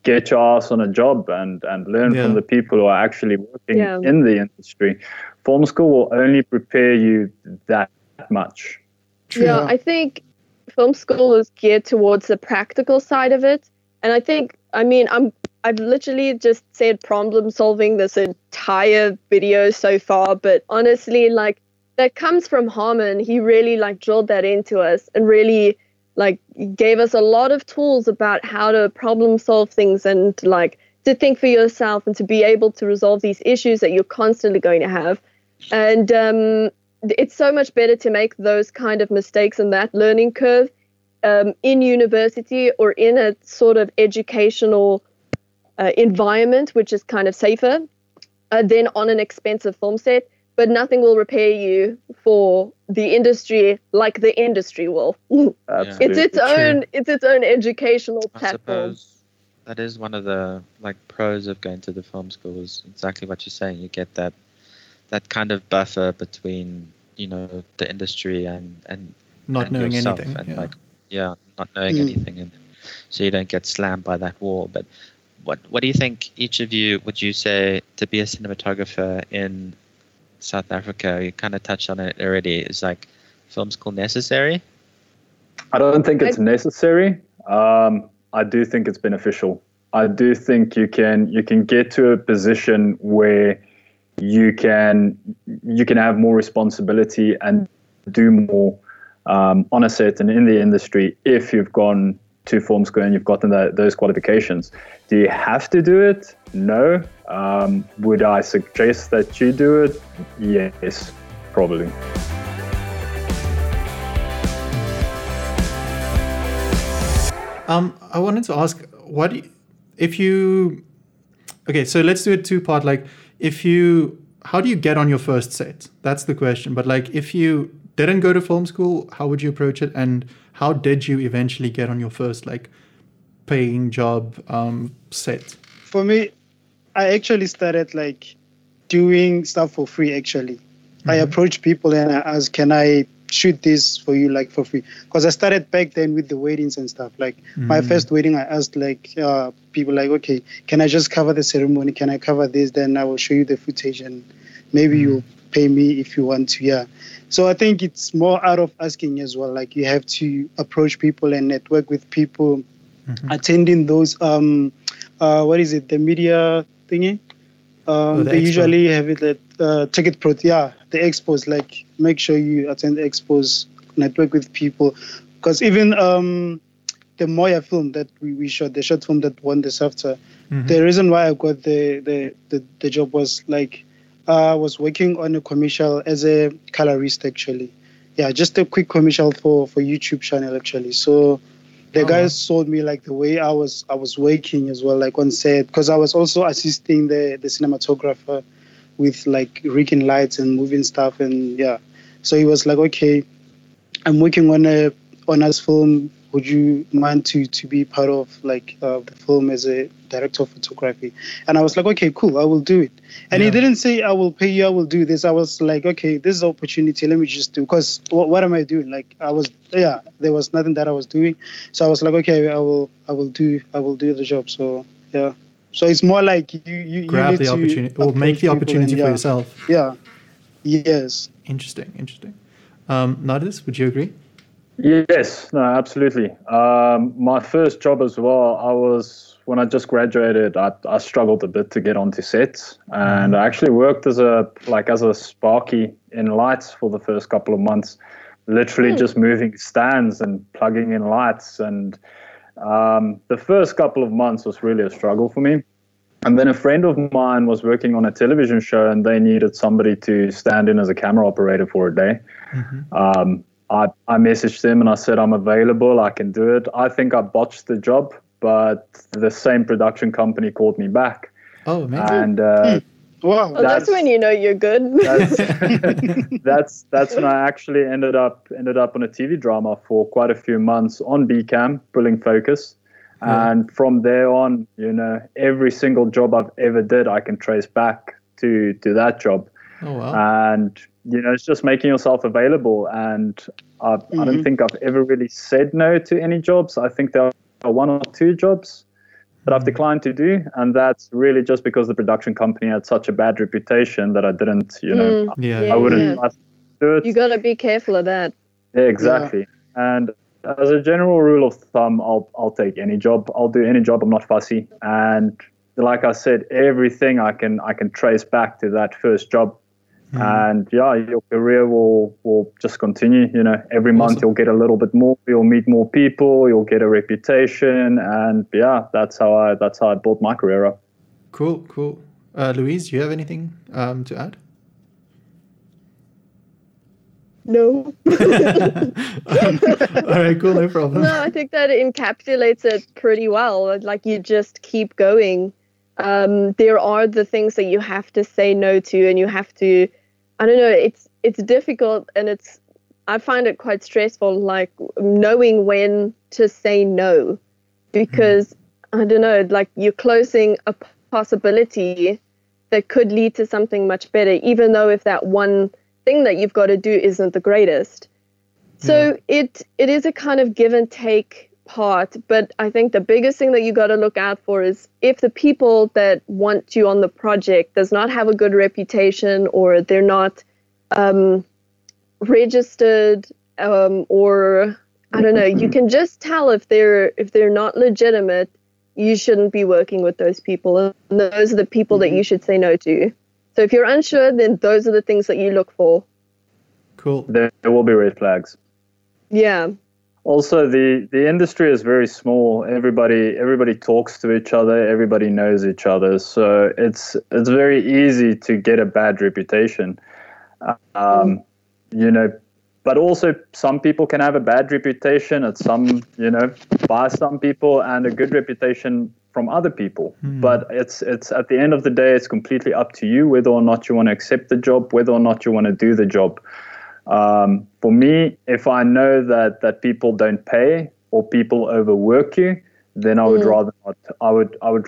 [SPEAKER 1] get your ass on a job and and learn
[SPEAKER 2] Yeah.
[SPEAKER 1] from the people who are actually working
[SPEAKER 4] Yeah.
[SPEAKER 1] in the industry. Film school will only prepare you that much.
[SPEAKER 4] Yeah, I think film school is geared towards the practical side of it. And I think, I mean, I'm I've literally just said problem solving this entire video so far, but honestly, like that comes from Harmon. He really like drilled that into us and really like gave us a lot of tools about how to problem solve things and like to think for yourself and to be able to resolve these issues that you're constantly going to have. And um, it's so much better to make those kind of mistakes in that learning curve um, in university or in a sort of educational uh, environment, which is kind of safer, uh, than on an expensive film set. But nothing will repair you for the industry like the industry will.
[SPEAKER 1] Absolutely.
[SPEAKER 4] it's its
[SPEAKER 2] True.
[SPEAKER 4] own it's its own educational
[SPEAKER 3] I
[SPEAKER 4] platform.
[SPEAKER 3] suppose that is one of the like pros of going to the film school is exactly what you're saying. You get that that kind of buffer between you know the industry and and
[SPEAKER 2] Not
[SPEAKER 3] and
[SPEAKER 2] knowing
[SPEAKER 3] yourself
[SPEAKER 2] anything.
[SPEAKER 3] and
[SPEAKER 2] yeah.
[SPEAKER 3] like yeah not knowing
[SPEAKER 5] Mm.
[SPEAKER 3] anything and so you don't get slammed by that wall but what what do you think each of you would you say to be a cinematographer in south africa you kind of touched on it already is like film school necessary
[SPEAKER 1] I don't think it's necessary. Um, I do think it's beneficial. I do think you can you can get to a position where you can you can have more responsibility and do more um, on a set and in the industry if you've gone to film school and you've gotten that, those qualifications. Do you have to do it? No. Um, would I suggest that you do it? Yes, probably.
[SPEAKER 2] Um, I wanted to ask, what you- if you? Okay, so let's do it two part. Like, if you, how do you get on your first set? That's the question. But like, if you didn't go to film school, how would you approach it? And how did you eventually get on your first like paying job um, set?
[SPEAKER 5] For me, I actually started like doing stuff for free. Actually, I approached people and I asked, "Can I shoot this for you like for free?" Because I started back then with the weddings and stuff. Like my first wedding, I asked like uh, people like, "Okay, can I just cover the ceremony? Can I cover this? Then I will show you the footage and maybe you pay me if you want to." Yeah. So I think it's more out of asking as well. Like you have to approach people and network with people, attending those um, uh, what is it, the media thingy? Um,
[SPEAKER 2] Oh, the
[SPEAKER 5] they
[SPEAKER 2] expo.
[SPEAKER 5] usually have it at uh, Ticketpro. Yeah, the expos. Like make sure you attend the expos, network with people, because even um, the Moya film that we, we shot, the short film that won the SAFTA,
[SPEAKER 2] Mhm.
[SPEAKER 5] the reason why I got the the, the, the job was like uh, I was working on a commercial as a colorist actually. Yeah, just a quick commercial for for YouTube channel actually. So the
[SPEAKER 2] Oh,
[SPEAKER 5] guys uh-huh. sold me like the way I was I was working as well, like on set, because I was also assisting the the cinematographer with like rigging lights and moving stuff and yeah. So he was like, okay, I'm working on a on us film. Would you mind to to be part of like uh, the film as a director of photography? And I was like, okay, cool, I will do it. And
[SPEAKER 2] Yeah.
[SPEAKER 5] he didn't say I will pay you, I will do this. I was like, okay, this is an opportunity. Let me just do. Because what, what am I doing? Like I was, yeah, there was nothing that I was doing. So I was like, okay, I will, I will do, I will do the job. So yeah. So it's more like you, you, you
[SPEAKER 2] Grab
[SPEAKER 5] need
[SPEAKER 2] the opportunity or make the opportunity
[SPEAKER 5] and,
[SPEAKER 2] for
[SPEAKER 5] yeah,
[SPEAKER 2] yourself.
[SPEAKER 5] Yeah. Yes.
[SPEAKER 2] Interesting, interesting. Um, Nardis, would you agree?
[SPEAKER 1] Yes, no, absolutely. Um, my first job as well, I was when I just graduated. I, I struggled a bit to get onto sets, and I actually worked as a like as a sparky in lights for the first couple of months, literally just moving stands and plugging in lights. And um, the first couple of months was really a struggle for me. And then a friend of mine was working on a television show, and they needed somebody to stand in as a camera operator for a day. Um, I, I messaged them and I said, I'm available, I can do it. I think I botched the job, but the same production company called me back.
[SPEAKER 2] Oh, amazing.
[SPEAKER 1] And uh,
[SPEAKER 5] Wow.
[SPEAKER 4] Well, that's,
[SPEAKER 1] That's-
[SPEAKER 4] when you know you're good.
[SPEAKER 1] that's, that's that's when I actually ended up ended up on a TV drama for quite a few months on BCam, pulling focus.
[SPEAKER 2] Yeah.
[SPEAKER 1] And from there on, you know, every single job I've ever did, I can trace back to to that job
[SPEAKER 2] oh, wow.
[SPEAKER 1] and you know it's just making yourself available and I, I don't
[SPEAKER 5] Mhm.
[SPEAKER 1] think i've ever really said no to any jobs i think there are one or two jobs that i've declined to do and that's really just because the production company had such a bad reputation that i didn't you know
[SPEAKER 4] Mm,
[SPEAKER 2] yeah.
[SPEAKER 4] yeah.
[SPEAKER 1] i wouldn't to do it
[SPEAKER 4] you got to be careful of that.
[SPEAKER 1] yeah, exactly. And as a general rule of thumb, I'll I'll take any job. I'll do any job. I'm not fussy. And like I said, everything I can I can trace back to that first job. And yeah, your career will will just continue. You know, every month you'll get a little bit more. You'll meet more people. You'll get a reputation. And yeah, that's how I that's how I built my career up.
[SPEAKER 2] Cool, cool. Uh, Louise, do you have anything um, to add?
[SPEAKER 4] No.
[SPEAKER 2] All right, cool, no problem.
[SPEAKER 4] no, I think that encapsulates it pretty well. Like you just keep going. Um, there are the things that you have to say no to, and you have to. I don't know. It's it's difficult, and it's. I find it quite stressful, like knowing when to say no, because I don't know. Like you're closing a possibility that could lead to something much better, even though if that one thing that you've got to do isn't the greatest. So it it is a kind of give and take part, but I think the biggest thing that you got to look out for is if the people that want you on the project does not have a good reputation or they're not um, registered um, or I don't know, you can just tell if they're if they're not legitimate. You shouldn't be working with those people, and those are the people that you should say no to. So if you're unsure, then those are the things that you look for.
[SPEAKER 2] Cool.
[SPEAKER 1] There, there will be red flags.
[SPEAKER 4] Yeah.
[SPEAKER 1] Also, the the industry is very small. Everybody everybody talks to each other. Everybody knows each other. So it's it's very easy to get a bad reputation. Um, you know, but also some people can have a bad reputation at some you know by some people and a good reputation from other people. But it's it's at the end of the day, it's completely up to you whether or not you want to accept the job, whether or not you want to do the job. Um, for me, if I know that that people don't pay or people overwork you, then I would rather not. I would I would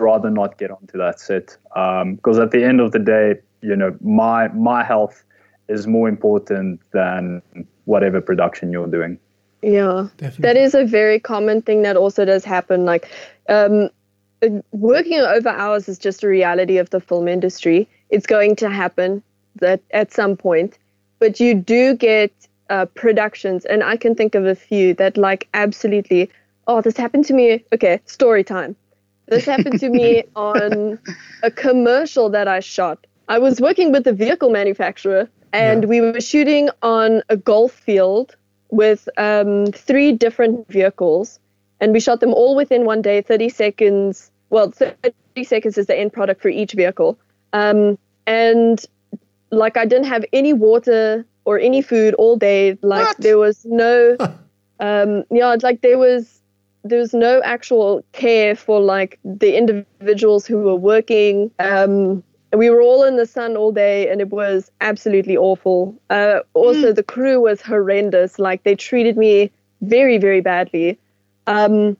[SPEAKER 1] rather not get onto that set because at the end of the day, you know, my my health is more important than whatever production you're doing.
[SPEAKER 4] Yeah.
[SPEAKER 2] Definitely.
[SPEAKER 4] That is a very common thing that also does happen. Like, um, uh, working over hours is just a reality of the film industry. It's going to happen that at some point, but you do get uh, productions, and I can think of a few that like absolutely. Oh, this happened to me. Okay, story time. This happened to me on a commercial that I shot. I was working with a vehicle manufacturer, and
[SPEAKER 2] Yeah.
[SPEAKER 4] we were shooting on a golf field with um, three different vehicles, and we shot them all within one day, 30 seconds. Well, 30 seconds is the end product for each vehicle. Um, and like, I didn't have any water or any food all day. Like,
[SPEAKER 3] What?
[SPEAKER 4] there was no, um, yeah, it's like there was there was no actual care for like the individuals who were working. Um, we were all in the sun all day, and it was absolutely awful. Uh, also, the crew was horrendous. Like they treated me very, very badly. Um,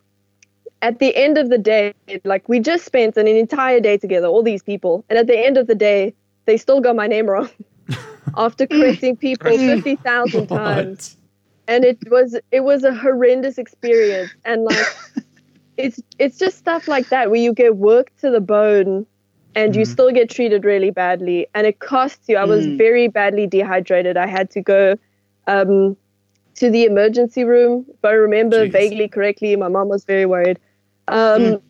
[SPEAKER 4] at the end of the day, like we just spent an entire day together, all these people, and at the end of the day, they still got my name wrong. After correcting people fifty thousand times. And it was it was a horrendous experience. And like it's it's just stuff like that where you get worked to the bone and you still get treated really badly. And it costs you. I was
[SPEAKER 5] Mm.
[SPEAKER 4] very badly dehydrated. I had to go um, to the emergency room. If i remember
[SPEAKER 2] Jeez.
[SPEAKER 4] vaguely correctly my mom was very worried. Um,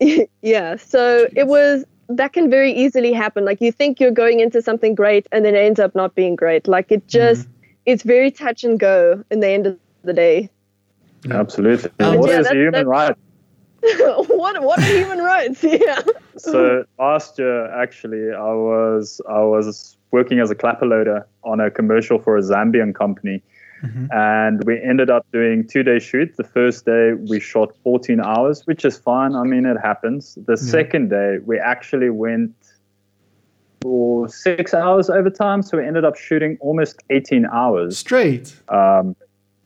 [SPEAKER 4] yeah. So it was that can very easily happen. Like you think you're going into something great and then it ends up not being great. Like it just it's very touch and go in the end of the day.
[SPEAKER 2] Yeah.
[SPEAKER 1] Absolutely.
[SPEAKER 2] Um,
[SPEAKER 1] what
[SPEAKER 4] yeah,
[SPEAKER 1] is
[SPEAKER 4] that-
[SPEAKER 1] human
[SPEAKER 4] that-
[SPEAKER 1] right?
[SPEAKER 4] what what are human rights? Yeah.
[SPEAKER 1] So last year, actually, I was I was working as a clapper loader on a commercial for a Zambian company, and we ended up doing two day shoot. The first day we shot 14 hours, which is fine. I mean, it happens. The second day we actually went for six hours overtime, so we ended up shooting almost 18 hours
[SPEAKER 2] Straight.
[SPEAKER 1] um,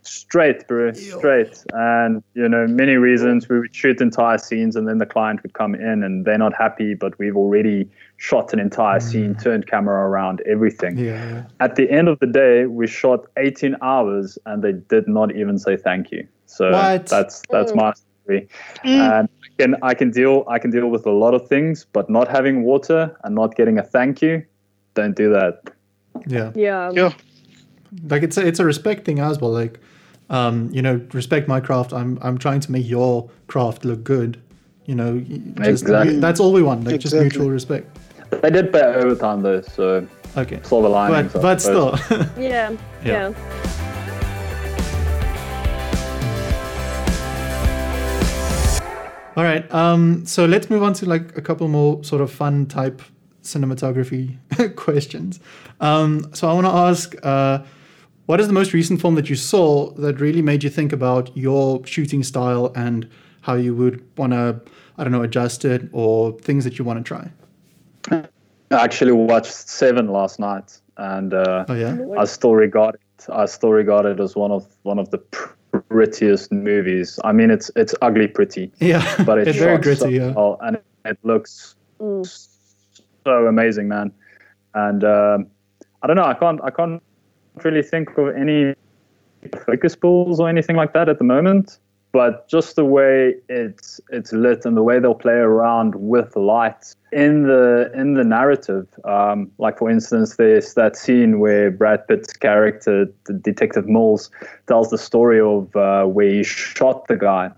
[SPEAKER 1] straight, bro, straight. And you know, many reasons we would shoot entire scenes, and then the client would come in, and they're not happy, but we've already shot an entire scene, turned camera around, everything.
[SPEAKER 2] Yeah. yeah.
[SPEAKER 1] At the end of the day, we shot 18 hours, and they did not even say thank you. So
[SPEAKER 2] What?
[SPEAKER 1] that's that's
[SPEAKER 4] Mm.
[SPEAKER 1] my story. And I can I can deal I can deal with a lot of things, but not having water and not getting a thank you, don't do that.
[SPEAKER 2] Yeah.
[SPEAKER 4] yeah
[SPEAKER 5] Yeah.
[SPEAKER 2] like it's a, it's a respect thing as well like um you know respect my craft i'm i'm trying to make your craft look good you know just
[SPEAKER 1] Exactly.
[SPEAKER 2] that's all we want like just mutual respect
[SPEAKER 1] They did better pay overtime though, so
[SPEAKER 2] okay
[SPEAKER 1] silver linings.
[SPEAKER 2] but but still
[SPEAKER 4] yeah
[SPEAKER 2] Yeah.
[SPEAKER 4] yeah
[SPEAKER 2] all right um so let's move on to like a couple more sort of fun type cinematography questions um so i want to ask uh what is the most recent film that you saw that really made you think about your shooting style and how you would want to i don't know adjust it or things that you want to try
[SPEAKER 1] I actually watched Seven last night, and uh,
[SPEAKER 2] oh yeah
[SPEAKER 1] I still regard it. I still regard it as one of one of the prettiest movies. I mean, it's it's ugly pretty,
[SPEAKER 2] yeah
[SPEAKER 1] but it's,
[SPEAKER 2] it's very
[SPEAKER 1] shot so
[SPEAKER 2] gritty yeah
[SPEAKER 1] well, and it looks
[SPEAKER 4] Mm.
[SPEAKER 1] so amazing, man. And um, I don't know, I can't I can't really think of any focus pulls or anything like that at the moment. But just the way it's it's lit and the way they'll play around with light in the in the narrative, um, like for instance, there's that scene where Brad Pitt's character, the Detective Mills, tells the story of uh, where he shot the guy.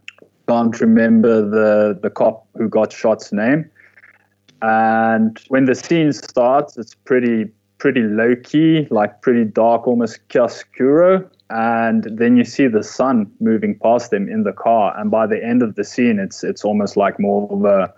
[SPEAKER 1] Can't remember the the cop who got shot's name. And when the scene starts, it's pretty pretty low key, like pretty dark, almost chiaroscuro and then you see the sun moving past them in the car. And by the end of the scene it's it's almost like more of a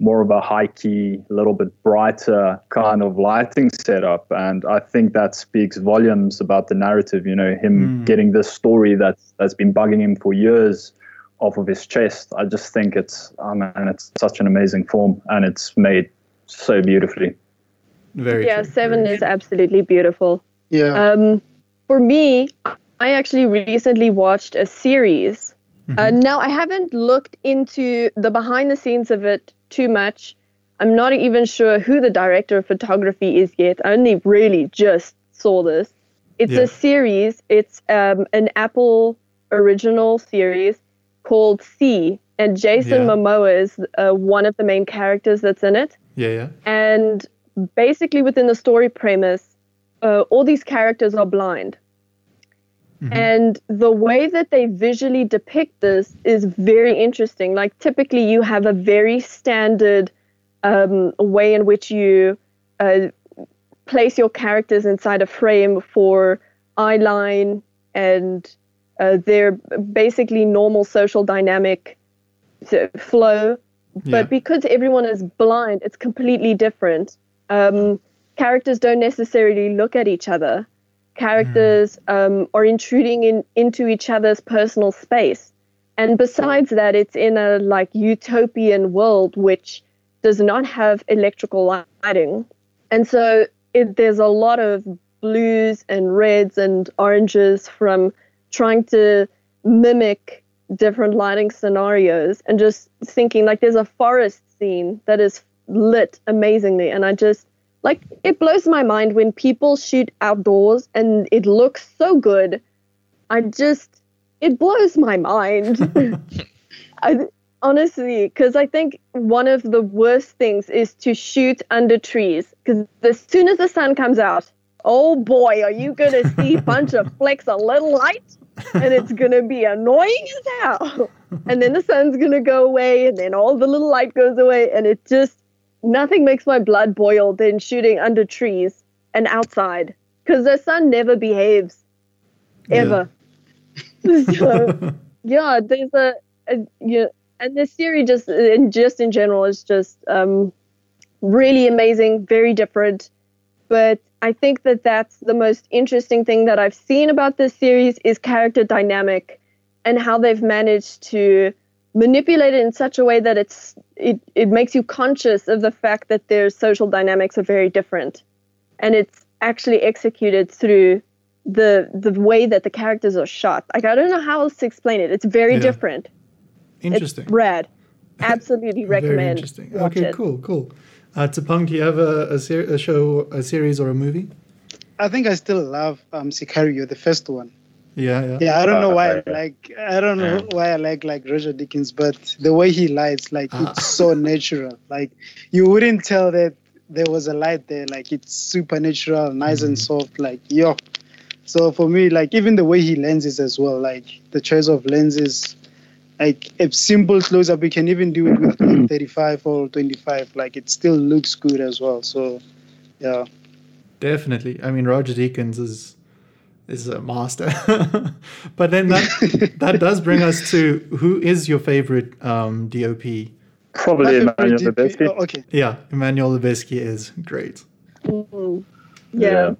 [SPEAKER 1] more of a high key a little bit brighter kind of lighting setup. And i think that speaks volumes about the narrative you know him mm. getting this story that's that's been bugging him for years off of his chest. I just think it's oh man it's such an amazing form and it's made so beautifully
[SPEAKER 2] very
[SPEAKER 4] yeah
[SPEAKER 2] true.
[SPEAKER 4] seven
[SPEAKER 2] very
[SPEAKER 4] is absolutely beautiful
[SPEAKER 5] Yeah.
[SPEAKER 4] Um, for me, I actually recently watched a series. Uh, now, I haven't looked into the behind the scenes of it too much. I'm not even sure who the director of photography is yet. I only really just saw this. It's
[SPEAKER 2] Yeah.
[SPEAKER 4] a series, it's um, an Apple original series called See, and Jason
[SPEAKER 2] Yeah.
[SPEAKER 4] Momoa is uh, one of the main characters that's in it.
[SPEAKER 2] Yeah, yeah.
[SPEAKER 4] And basically, within the story premise, uh, all these characters are blind. And the way that they visually depict this is very interesting. Like, typically, you have a very standard um, way in which you uh, place your characters inside a frame for eye line and uh, their basically normal social dynamic uh, flow
[SPEAKER 2] Yeah.
[SPEAKER 4] but because everyone is blind, it's completely different. Um, characters don't necessarily look at each other. Characters um, are intruding in, into each other's personal space. And besides that, it's in a like utopian world which does not have electrical lighting. And so it, there's a lot of blues and reds and oranges from trying to mimic different lighting scenarios and just thinking like there's a forest scene that is lit amazingly. And i just like it blows my mind when people shoot outdoors and it looks so good. I just it blows my mind. I, honestly because i think one of the worst things is to shoot under trees because as soon as the sun comes out oh boy are you gonna see a bunch of flecks of little light and it's gonna be annoying as hell. And then the sun's gonna go away, and then all the little light goes away, and it just nothing makes my blood boil than shooting under trees and outside because the sun never behaves ever. so yeah, there's a, a yeah, and this series just in just in general is just um, really amazing, very different. But I think that that's the most interesting thing that I've seen about this series is character dynamic and how they've managed to manipulate it in such a way that it's it, it makes you conscious of the fact that their social dynamics are very different. And it's actually executed through the the way that the characters are shot. Like I don't know how else to explain it. It's very
[SPEAKER 2] Yeah.
[SPEAKER 4] different.
[SPEAKER 2] Interesting.
[SPEAKER 4] It's rad. Absolutely
[SPEAKER 2] Very
[SPEAKER 4] recommend.
[SPEAKER 2] interesting.
[SPEAKER 4] Watch
[SPEAKER 2] Okay,
[SPEAKER 4] it.
[SPEAKER 2] cool, cool. Uh, Tapang, do you have a, a, ser- a show, a series, or a movie?
[SPEAKER 5] I think I still love um, Sicario, the first one.
[SPEAKER 2] Yeah, yeah.
[SPEAKER 5] Yeah, I don't know
[SPEAKER 1] Oh,
[SPEAKER 5] why. I like I don't know why I like like Roger Deakins, but the way he lights, like
[SPEAKER 2] Ah.
[SPEAKER 5] it's so natural. Like you wouldn't tell that there was a light there. Like it's supernatural, nice and
[SPEAKER 2] Mm-hmm.
[SPEAKER 5] soft. Like yo. So for me, like even the way he lenses as well, like the choice of lenses, like a simple close up, we can even do it with like 35 or 25. Like it still looks good as well. So yeah.
[SPEAKER 2] Definitely. I mean, Roger Deakins is is a master. but then that that does bring us to who is your favorite um, DOP?
[SPEAKER 1] Probably
[SPEAKER 5] My
[SPEAKER 1] Emmanuel
[SPEAKER 5] favorite DP
[SPEAKER 1] Lubezki.
[SPEAKER 5] oh, okay.
[SPEAKER 2] Yeah, Emmanuel Lubezki is great.
[SPEAKER 4] Mm. Yeah.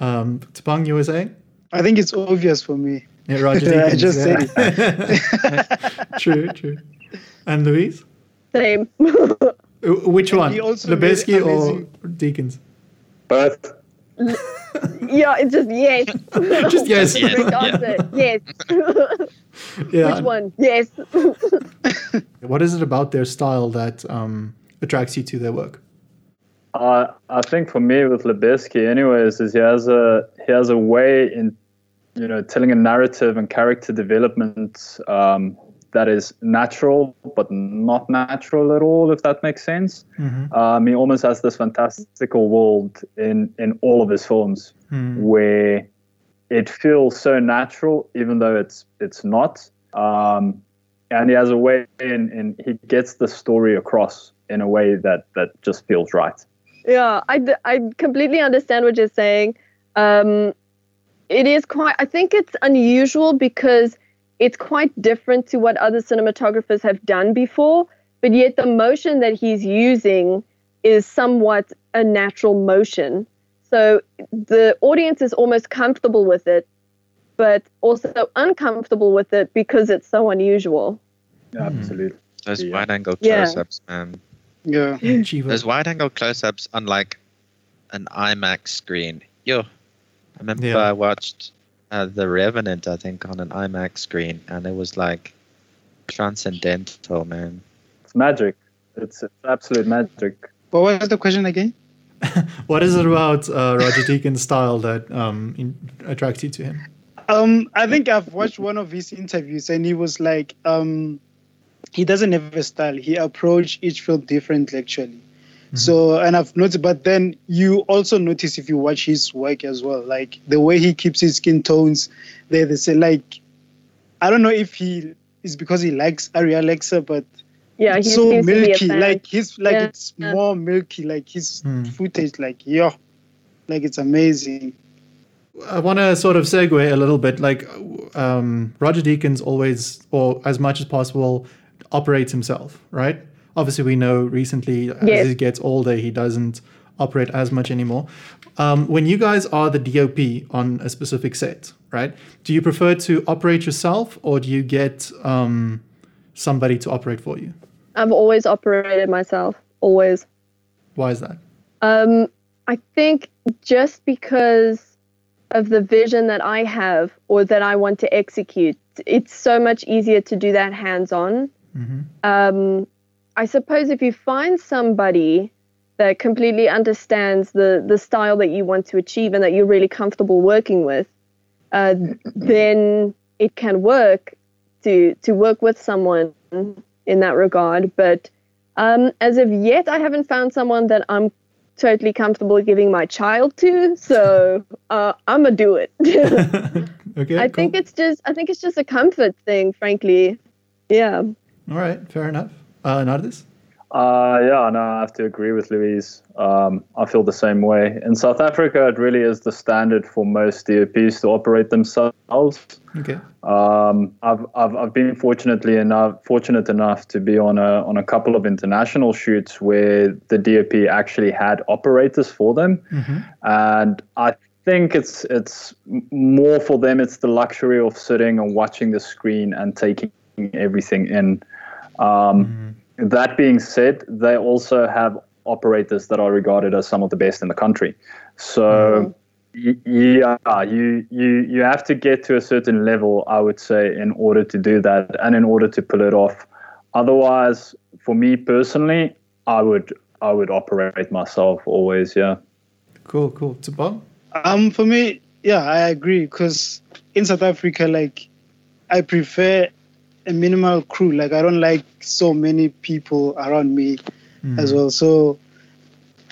[SPEAKER 2] Um, Tapang, you were saying?
[SPEAKER 5] I think it's obvious for me.
[SPEAKER 2] Yeah, Roger
[SPEAKER 5] I
[SPEAKER 2] Deakins.
[SPEAKER 5] just
[SPEAKER 2] yeah.
[SPEAKER 5] said
[SPEAKER 2] true, true. And Louise?
[SPEAKER 4] Same.
[SPEAKER 2] Uh, Which one?
[SPEAKER 5] he
[SPEAKER 2] Lubezki or
[SPEAKER 5] amazing-
[SPEAKER 2] Deakins?
[SPEAKER 1] Both.
[SPEAKER 4] Yeah, it's just yes.
[SPEAKER 2] Just yes.
[SPEAKER 3] Yes.
[SPEAKER 4] Correct answer. Yes.
[SPEAKER 2] Yeah.
[SPEAKER 4] Which one? Yes.
[SPEAKER 2] What is it about their style that um, attracts you to their work?
[SPEAKER 1] Uh, I think for me with Lubezki, anyways, is he has a he has a way in you know telling a narrative and character development um, that is natural but not natural at all, if that makes sense.
[SPEAKER 2] Mm-hmm.
[SPEAKER 1] Um, he almost has this fantastical world in in all of his films
[SPEAKER 2] Mm.
[SPEAKER 1] where it feels so natural, even though it's it's not. Um, and he has a way, in, in he gets the story across in a way that that just feels right.
[SPEAKER 4] Yeah, I, d- I completely understand what you're saying. Um, it is quite, I think it's unusual because it's quite different to what other cinematographers have done before, but yet the motion that he's using is somewhat a natural motion. So the audience is almost comfortable with it, but also uncomfortable with it because it's so unusual. Yeah, hmm.
[SPEAKER 1] Absolutely.
[SPEAKER 3] Those
[SPEAKER 1] Yeah.
[SPEAKER 3] wide angle close ups, man.
[SPEAKER 5] Yeah.
[SPEAKER 2] Chivo.
[SPEAKER 3] Those wide angle close ups unlike an IMAX screen. Yo. I remember
[SPEAKER 2] Yeah.
[SPEAKER 3] I watched uh, The Revenant, I think, on an IMAX screen, and it was like transcendental, man.
[SPEAKER 1] It's magic. It's, it's absolute magic.
[SPEAKER 5] What was the question again?
[SPEAKER 2] What is it about uh, Roger Deakins' style that um, in- attracts you to him?
[SPEAKER 5] Um, I think I've watched one of his interviews, and he was like, um, he doesn't have a style. He approached each film differently, actually. So, and I've noticed, but then you also notice if you watch his work as well, like the way he keeps his skin tones. They they say like, I don't know if he is because he likes ARRI Alexa, but
[SPEAKER 4] Yeah, he
[SPEAKER 5] it's so
[SPEAKER 4] seems to be a
[SPEAKER 5] milky. Like his like
[SPEAKER 4] Yeah.
[SPEAKER 5] it's more milky. Like his
[SPEAKER 2] Hmm.
[SPEAKER 5] footage, like yeah, like it's amazing.
[SPEAKER 2] I want to sort of segue a little bit. Like um, Roger Deakins always, or as much as possible, operates himself, right? Obviously, we know recently as he gets older, he doesn't operate as much anymore. Um, when you guys are the DOP on a specific set, right? Do you prefer to operate yourself, or do you get um, somebody to operate for you?
[SPEAKER 4] I've always operated myself, always.
[SPEAKER 2] Why is that?
[SPEAKER 4] Um, I think just because of the vision that I have or that I want to execute, it's so much easier to do that hands on.
[SPEAKER 2] Mhm.
[SPEAKER 4] I suppose if you find somebody that completely understands the, the style that you want to achieve and that you're really comfortable working with, uh, then it can work to to work with someone in that regard. But um, as of yet, I haven't found someone that I'm totally comfortable giving my child to. So uh, I'm gonna do it.
[SPEAKER 2] okay.
[SPEAKER 4] I think it's just I think it's just a comfort thing, frankly. Yeah.
[SPEAKER 2] all right. Fair enough. Uh, Nardis?
[SPEAKER 1] Uh, yeah, no, I have to agree with Louise. Um, I feel the same way. In South Africa, it really is the standard for most DOPs to operate themselves.
[SPEAKER 2] Okay.
[SPEAKER 1] Um, I've, I've, I've been fortunately enough fortunate enough to be on a on a couple of international shoots where the DOP actually had operators for them,
[SPEAKER 2] Mhm.
[SPEAKER 1] and I think it's it's more for them. It's the luxury of sitting and watching the screen and taking everything in. Um, That being said, they also have operators that are regarded as some of the best in the country. So. Y- Yeah, you, you you have to get to a certain level, I would say, in order to do that and in order to pull it off. Otherwise, for me personally, I would I would operate myself always. Yeah.
[SPEAKER 2] Cool. Cool. Tsubong?
[SPEAKER 5] Um, for me, yeah, I agree. Because in South Africa, like, I prefer a minimal crew. Like, I don't like so many people around me as well. So,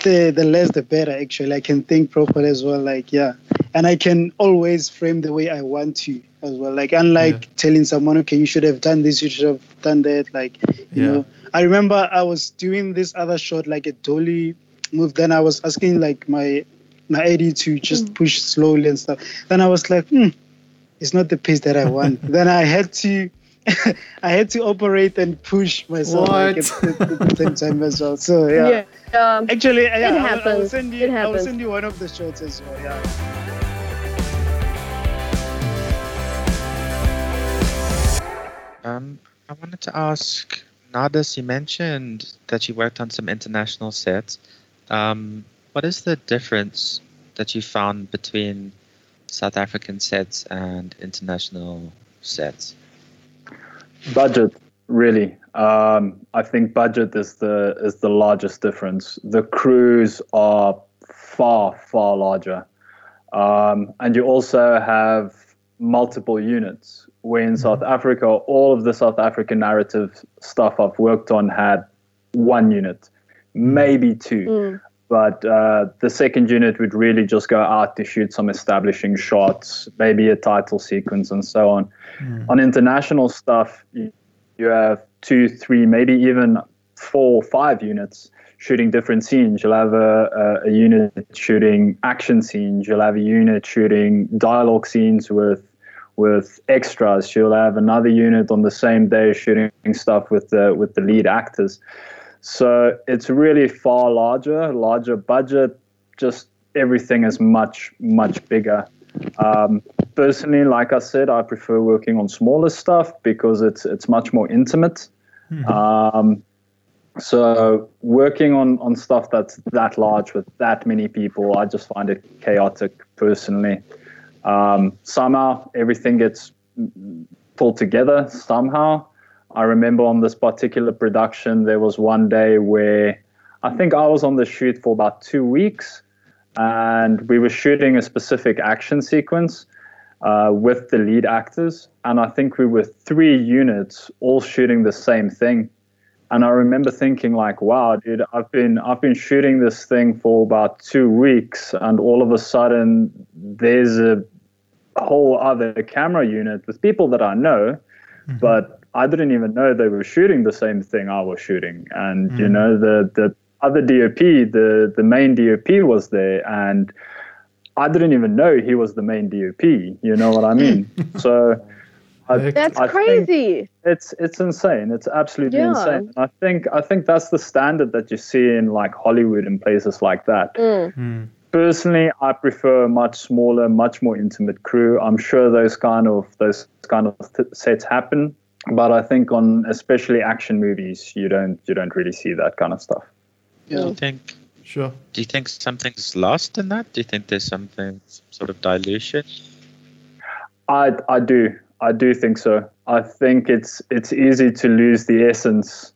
[SPEAKER 5] the the less the better. Actually, I can think properly as well. Like, yeah, and I can always frame the way I want to as well. Like, unlike
[SPEAKER 2] Yeah.
[SPEAKER 5] telling someone, okay, you should have done this, you should have done that. Like, you
[SPEAKER 2] Yeah.
[SPEAKER 5] know, I remember I was doing this other shot, like a dolly move. Then I was asking like my my AD to just push slowly and stuff. Then I was like, hmm, it's not the pace that I want. then I had to. I had to operate and push myself like, at, at, at the same time as well. So yeah,
[SPEAKER 4] Yeah. Um,
[SPEAKER 5] actually, yeah, I will- I will
[SPEAKER 4] happens.
[SPEAKER 5] send you.
[SPEAKER 4] It
[SPEAKER 5] I will send you one of the shots as well. Yeah.
[SPEAKER 3] Um, I wanted to ask Nardis, you mentioned that you worked on some international sets. Um, what is the difference that you found between South African sets and international sets?
[SPEAKER 1] Budget really Um, I think budget is the is the largest difference. The crews are far far larger, um, and you also have multiple units. Where in South Africa, all of the South African narrative stuff I've worked on had one unit, maybe two.
[SPEAKER 4] Mm.
[SPEAKER 1] But uh, the second unit would really just go out to shoot some establishing shots, maybe a title sequence, and so on. On international stuff, you, you have two, three, maybe even four, five units shooting different scenes. You'll have a, a, a unit shooting action scenes. You'll have a unit shooting dialogue scenes with with extras. You'll have another unit on the same day shooting stuff with the with the lead actors. So it's really far larger, larger budget. Just everything is much much bigger. Um, personally, like I said, I prefer working on smaller stuff because it's it's much more intimate. Um, so working on on stuff that's that large with that many people, I just find it chaotic personally. Um, somehow everything gets pulled together somehow. I remember on this particular production, there was one day where I think I was on the shoot for about two weeks, and we were shooting a specific action sequence uh, with the lead actors, and I think we were three units all shooting the same thing. And I remember thinking, like, wow, dude, I've been I've been shooting this thing for about two weeks, and all of a sudden there's a whole other camera unit with people that I know, but I didn't even know they were shooting the same thing I was shooting. And you know, the the other DOP, the the main DOP was there, and I didn't even know he was the main DOP. You know what I mean? so. I,
[SPEAKER 4] That's
[SPEAKER 1] I
[SPEAKER 4] crazy.
[SPEAKER 1] it's it's insane. It's absolutely
[SPEAKER 4] Yeah.
[SPEAKER 1] insane. And I think I think that's the standard that you see in like Hollywood and places like that.
[SPEAKER 4] Mm.
[SPEAKER 1] Personally, I prefer a much smaller, much more intimate crew. I'm sure those kind of those kind of th- sets happen, but I think on especially action movies, you don't you don't really see that kind of stuff.
[SPEAKER 3] Do
[SPEAKER 5] Yeah.
[SPEAKER 3] you think?
[SPEAKER 2] Sure.
[SPEAKER 3] Do you think something's lost in that? Do you think there's something some sort of dilution?
[SPEAKER 1] I I do I do think so. I think it's it's easy to lose the essence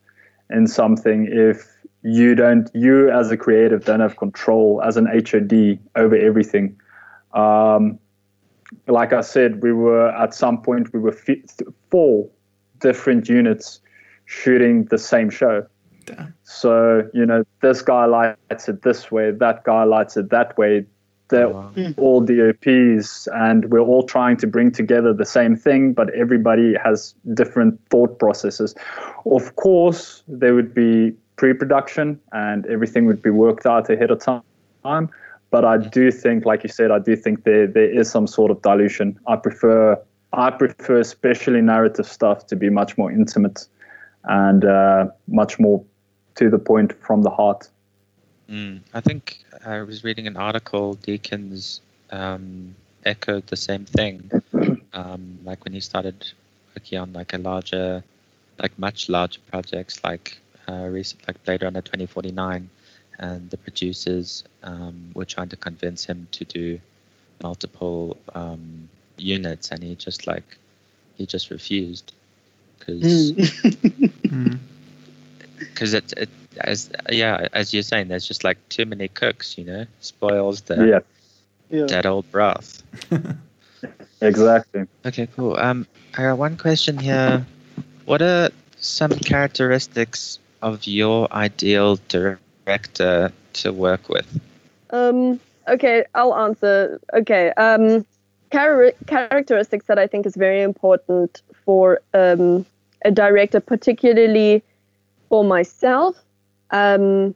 [SPEAKER 1] in something if you don't you as a creative don't have control as an HOD over everything. Um, like I said, we were at some point we were fi- four different units shooting the same show.
[SPEAKER 2] Damn.
[SPEAKER 1] So you know, this guy lights it this way, that guy lights it that way. They're
[SPEAKER 3] Wow. Hmm.
[SPEAKER 1] all DOPs, and we're all trying to bring together the same thing, but everybody has different thought processes. Of course, there would be pre-production, and everything would be worked out ahead of time. But I do think, like you said, I do think there there is some sort of dilution. I prefer I prefer especially narrative stuff to be much more intimate and uh, much more to the point from the heart.
[SPEAKER 3] Mm, I think I was reading an article. Deakins um, echoed the same thing. Um, like when he started working on like a larger, like much larger projects, like uh, recent, like Blade Runner 2049, and the producers um, were trying to convince him to do multiple um, units, and he just like he just refused because because it, it as yeah as you're saying there's just like too many cooks you know spoils the
[SPEAKER 1] Yeah,
[SPEAKER 5] yeah.
[SPEAKER 3] that old broth
[SPEAKER 1] exactly.
[SPEAKER 3] okay cool um i got one question here what are some characteristics of your ideal director to work with
[SPEAKER 4] Um, okay, I'll answer. Okay. Um, char- characteristics that I think is very important for um, a director, particularly for myself. Um,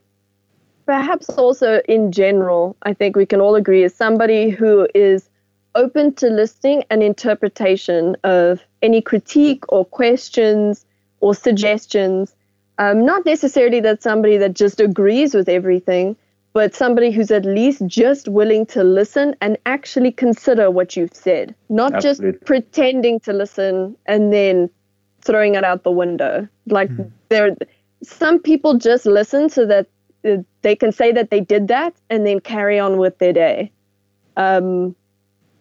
[SPEAKER 4] perhaps also in general, I think we can all agree is somebody who is open to listening and interpretation of any critique or questions or suggestions. Um, not necessarily that somebody that just agrees with everything, but somebody who's at least just willing to listen and actually consider what you've said, not
[SPEAKER 1] Absolutely.
[SPEAKER 4] just pretending to listen and then throwing it out the window. Like there, some people just listen so that uh, they can say that they did that and then carry on with their day. Um,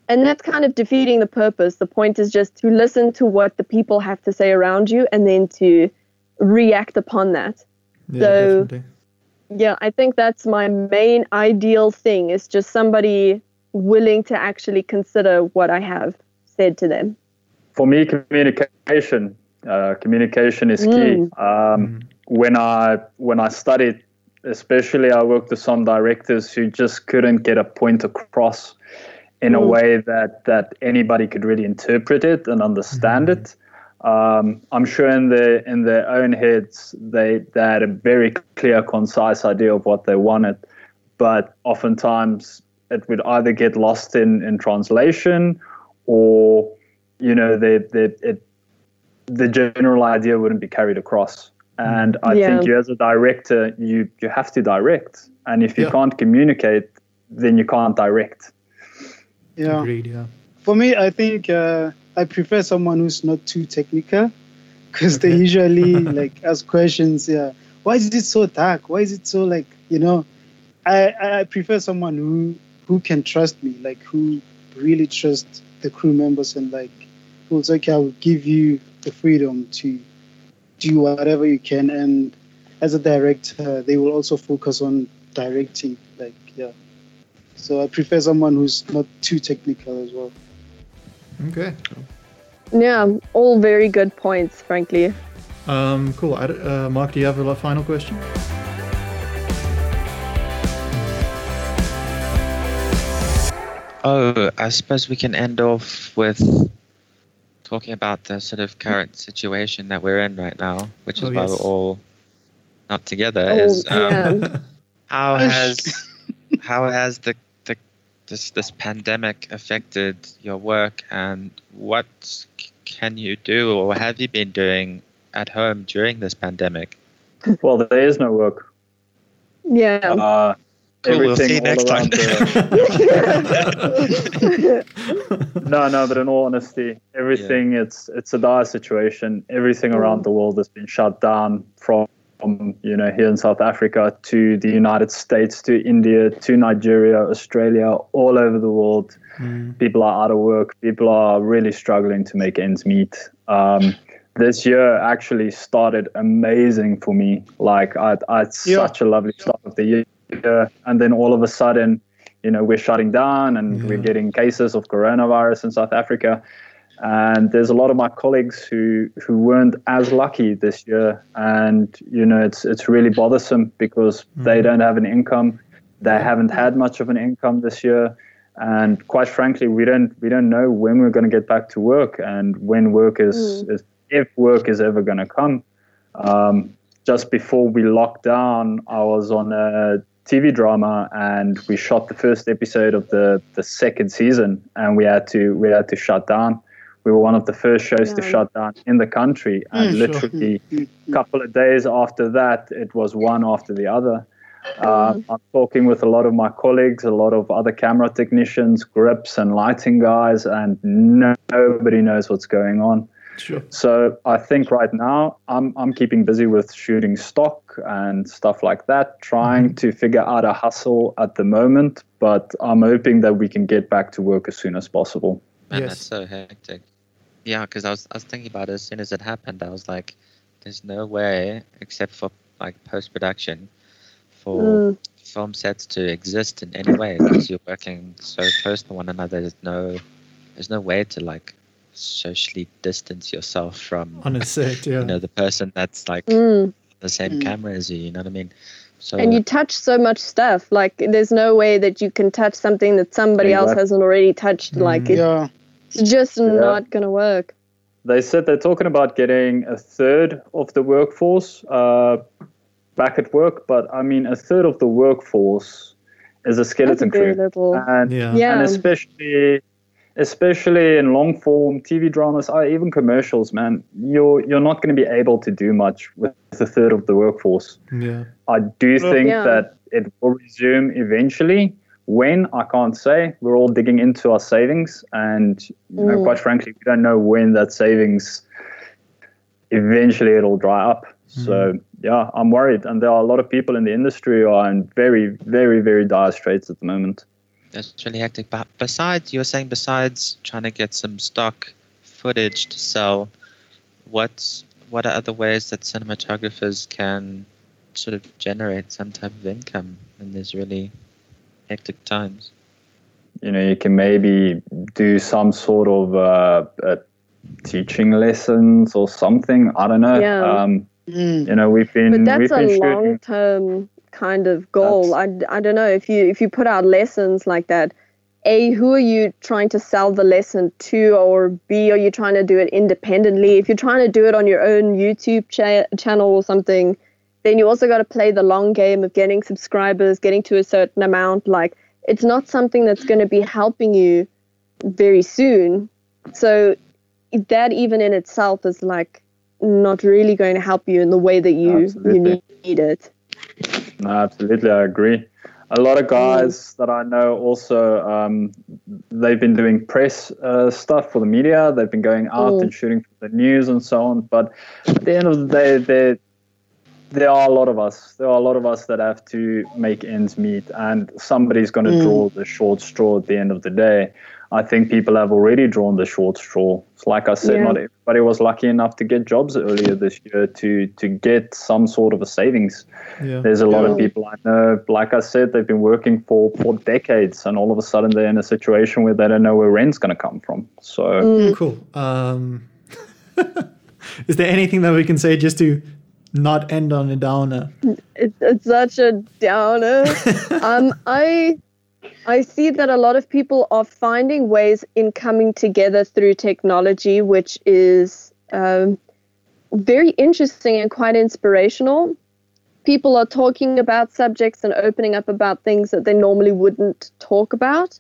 [SPEAKER 4] and that's kind of defeating the purpose. The point is just to listen to what the people have to say around you and then to react upon that.
[SPEAKER 2] Yeah,
[SPEAKER 4] So-
[SPEAKER 2] definitely.
[SPEAKER 4] Yeah, I think that's my main ideal thing is just somebody willing to actually consider what I have said to them.
[SPEAKER 1] For me, communication. Uh, communication is key. Um, When I when I studied, especially, I worked with some directors who just couldn't get a point across in a
[SPEAKER 4] Mm.
[SPEAKER 1] way that that anybody could really interpret it and understand it. Um, I'm sure in their in their own heads they they had a very clear, concise idea of what they wanted, but oftentimes it would either get lost in in translation, or you know the the it, the general idea wouldn't be carried across. And I
[SPEAKER 4] Yeah.
[SPEAKER 1] think you as a director, you you have to direct, and if you
[SPEAKER 2] Yeah.
[SPEAKER 1] can't communicate, then you can't direct.
[SPEAKER 5] Yeah.
[SPEAKER 2] Agreed. Yeah.
[SPEAKER 5] For me, I think uh, I prefer someone who's not too technical because they usually like ask questions. Yeah, why is it so dark? Why is it so like you know? I I I prefer someone who who can trust me, like who really trust the crew members and like who's okay. I will give you the freedom to do whatever you can, and as a director, they will also focus on directing. Like yeah. So I prefer someone who's not too technical as well.
[SPEAKER 2] Okay.
[SPEAKER 4] Yeah, all very good points, frankly.
[SPEAKER 2] Um, cool. Uh, Mark, do you have a final question?
[SPEAKER 3] Oh, I suppose we can end off with talking about the sort of current situation that we're in right now, which is
[SPEAKER 2] Oh,
[SPEAKER 3] why
[SPEAKER 2] yes.
[SPEAKER 3] we're all not together.
[SPEAKER 4] Oh,
[SPEAKER 3] is um,
[SPEAKER 4] yeah.
[SPEAKER 3] how has how has the, the this this pandemic affected your work, and what can you do, or have you been doing at home during this pandemic?
[SPEAKER 1] Well, there is no work.
[SPEAKER 4] Yeah.
[SPEAKER 1] Uh,
[SPEAKER 3] Cool, we'll see you next time.
[SPEAKER 1] the- no, no, but in all honesty, everything it's it's a dire situation. Everything around the world has been shut down from you know here in South Africa to the United States to India to Nigeria, Australia, all over the world.
[SPEAKER 2] Mm.
[SPEAKER 1] People are out of work. People are really struggling to make ends meet. Um, this year actually started amazing for me. Like I, I had
[SPEAKER 5] Yeah.
[SPEAKER 1] such a lovely start of the year, and then all of a sudden, you know, we're shutting down and we're getting cases of coronavirus in South Africa. And there's a lot of my colleagues who who weren't as lucky this year, and you know, it's it's really bothersome because they
[SPEAKER 2] Mhm.
[SPEAKER 1] don't have an income. They haven't had much of an income this year. And quite frankly we don't we don't know when we're going to get back to work and when work is, is if work is ever going to come. Um, just before we locked down i was on a tv drama and we shot the first episode of the the second season and we had to we had to shut down we were one of the first shows to shut down in the country and
[SPEAKER 2] Mm, sure.
[SPEAKER 1] literally a couple of days after that, it was one after the other. Uh, I'm talking with a lot of my colleagues, a lot of other camera technicians, grips, and lighting guys, and no, nobody knows what's going on.
[SPEAKER 2] Sure.
[SPEAKER 1] So I think right now I'm I'm keeping busy with shooting stock and stuff like that, trying to figure out a hustle at the moment. But I'm hoping that we can get back to work as soon as possible.
[SPEAKER 3] Man,
[SPEAKER 2] Yes.
[SPEAKER 3] that's so hectic. Yeah, because I was I was thinking about it as soon as it happened. I was like, there's no way, except for like post production, for
[SPEAKER 4] Mm.
[SPEAKER 3] film sets to exist in any way because you're working so close to one another. There's no there's no way to like socially distance yourself from
[SPEAKER 2] On a set, yeah.
[SPEAKER 3] you know the person that's like
[SPEAKER 4] Mm.
[SPEAKER 3] the same
[SPEAKER 5] Mm.
[SPEAKER 3] camera as you. You know what I mean? So
[SPEAKER 4] And you touch so much stuff. Like, there's no way that you can touch something that somebody else
[SPEAKER 1] Exactly.
[SPEAKER 4] hasn't already touched. Like,
[SPEAKER 2] Mm.
[SPEAKER 4] it,
[SPEAKER 5] Yeah.
[SPEAKER 4] It's just not going to work.
[SPEAKER 1] They said they're talking about getting a third of the workforce uh, back at work, but I mean, a third of the workforce is a skeleton crew,
[SPEAKER 4] little.
[SPEAKER 1] and
[SPEAKER 2] yeah.
[SPEAKER 4] Yeah.
[SPEAKER 1] and especially especially in long form TV dramas, or even commercials, man, you're you're not going to be able to do much with a third of the workforce.
[SPEAKER 2] Yeah.
[SPEAKER 1] I do think
[SPEAKER 4] Yeah.
[SPEAKER 1] that it will resume eventually. When I can't say. We're all digging into our savings, and you know,
[SPEAKER 4] Mm.
[SPEAKER 1] quite frankly, we don't know when that savings eventually it'll dry up. So yeah, I'm worried, and there are a lot of people in the industry who are in very, very, very dire straits at the moment.
[SPEAKER 3] That's really hectic. But besides, you were saying besides trying to get some stock footage to sell, what's what are other ways that cinematographers can sort of generate some type of income in these really hectic times?
[SPEAKER 1] You know, you can maybe do some sort of uh, uh, teaching lessons or something. I don't know.
[SPEAKER 4] Yeah.
[SPEAKER 1] Um,
[SPEAKER 5] Mm.
[SPEAKER 1] you know, we've been
[SPEAKER 4] But that's
[SPEAKER 1] we've
[SPEAKER 4] a
[SPEAKER 1] been shooting.
[SPEAKER 4] long term kind of goal. I, I don't know if you if you put out lessons like that. A, who are you trying to sell the lesson to, or B, are you trying to do it independently? If you're trying to do it on your own YouTube cha- channel or something, then you also got to play the long game of getting subscribers, getting to a certain amount. Like, it's not something that's going to be helping you very soon. So, that even in itself is like not really going to help you in the way that you you need it.
[SPEAKER 1] No, absolutely, I agree. A lot of guys that I know also, um, they've been doing press uh, stuff for the media. They've been going out
[SPEAKER 4] Mm.
[SPEAKER 1] and shooting for the news and so on. But at the end of the day, there there are a lot of us. There are a lot of us that have to make ends meet, and somebody's going to
[SPEAKER 5] Mm.
[SPEAKER 1] draw the short straw at the end of the day. I think people have already drawn the short straw. It's like I said,
[SPEAKER 4] Yeah.
[SPEAKER 1] not everybody was lucky enough to get jobs earlier this year to to get some sort of a savings.
[SPEAKER 2] Yeah.
[SPEAKER 1] There's a lot of people I know, like I said, they've been working for, for decades, and all of a sudden they're in a situation where they don't know where rent's going to come from. So,
[SPEAKER 4] Mm.
[SPEAKER 2] Cool. Um, is there anything that we can say just to not end on a downer?
[SPEAKER 4] It's, it's such a downer. um, I I see that a lot of people are finding ways in coming together through technology, which is um, very interesting and quite inspirational. People are talking about subjects and opening up about things that they normally wouldn't talk about.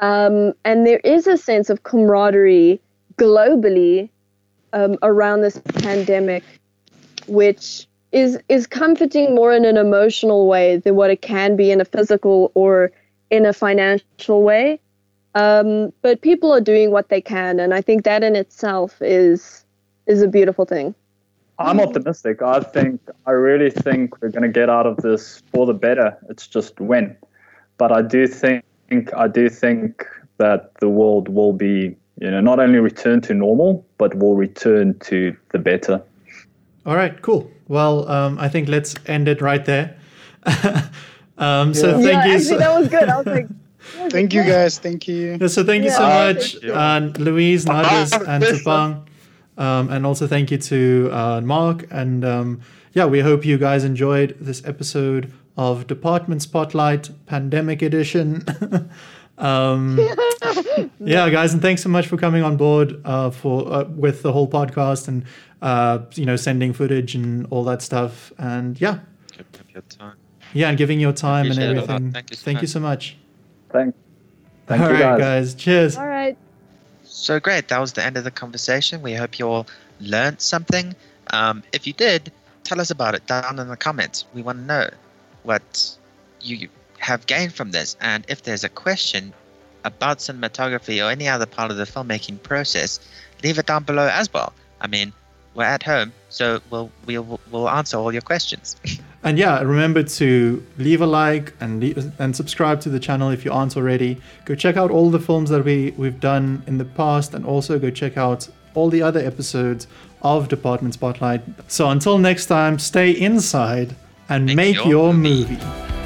[SPEAKER 4] Um, and there is a sense of camaraderie globally um, around this pandemic, which is is comforting more in an emotional way than what it can be in a physical or in a financial way. Um, but people are doing what they can, and I think that in itself is is a beautiful thing.
[SPEAKER 1] I'm optimistic. I think, I really think we're going to get out of this for the better. It's just when. But I do think, I do think that the world will be, you know, not only return to normal, but will return to the better.
[SPEAKER 2] All right, cool. Well, um, I think let's end it right there. um, So
[SPEAKER 5] Yeah.
[SPEAKER 2] thank
[SPEAKER 4] yeah,
[SPEAKER 2] you.
[SPEAKER 4] actually,
[SPEAKER 2] So,
[SPEAKER 4] that was good. I was like,
[SPEAKER 5] Thank you guys. Thank you.
[SPEAKER 2] Yeah, so thank you so much,
[SPEAKER 3] Thank you.
[SPEAKER 2] uh, Louise, Nadas, and
[SPEAKER 1] this
[SPEAKER 2] Tupang. Um, and also thank you to uh, Mark. And um, yeah, we hope you guys enjoyed this episode of Department Spotlight Pandemic Edition. um, yeah, guys, and thanks so much for coming on board uh, for uh, with the whole podcast and uh, you know sending footage and all that stuff. And yeah,
[SPEAKER 3] Give up time.
[SPEAKER 2] yeah, and giving your time and
[SPEAKER 3] Appreciate it
[SPEAKER 2] everything.
[SPEAKER 3] Thank you so
[SPEAKER 2] Thank you
[SPEAKER 3] much.
[SPEAKER 2] so much.
[SPEAKER 1] Thank, thank
[SPEAKER 2] all
[SPEAKER 1] you
[SPEAKER 2] right,
[SPEAKER 1] guys.
[SPEAKER 2] guys. Cheers.
[SPEAKER 4] all right.
[SPEAKER 3] So great. That was the end of the conversation. We hope you all learned something. Um, if you did, tell us about it down in the comments. We want to know what you have gained from this. And if there's a question about cinematography or any other part of the filmmaking process, leave it down below as well. I mean, we're at home, so we'll we'll we'll answer all your questions.
[SPEAKER 2] And yeah, remember to leave a like and leave, and subscribe to the channel if you aren't already. Go check out all the films that we we've done in the past, and also go check out all the other episodes of Department Spotlight. So until next time, stay inside and
[SPEAKER 3] Make
[SPEAKER 2] make
[SPEAKER 3] your
[SPEAKER 2] your
[SPEAKER 3] movie.
[SPEAKER 2] movie.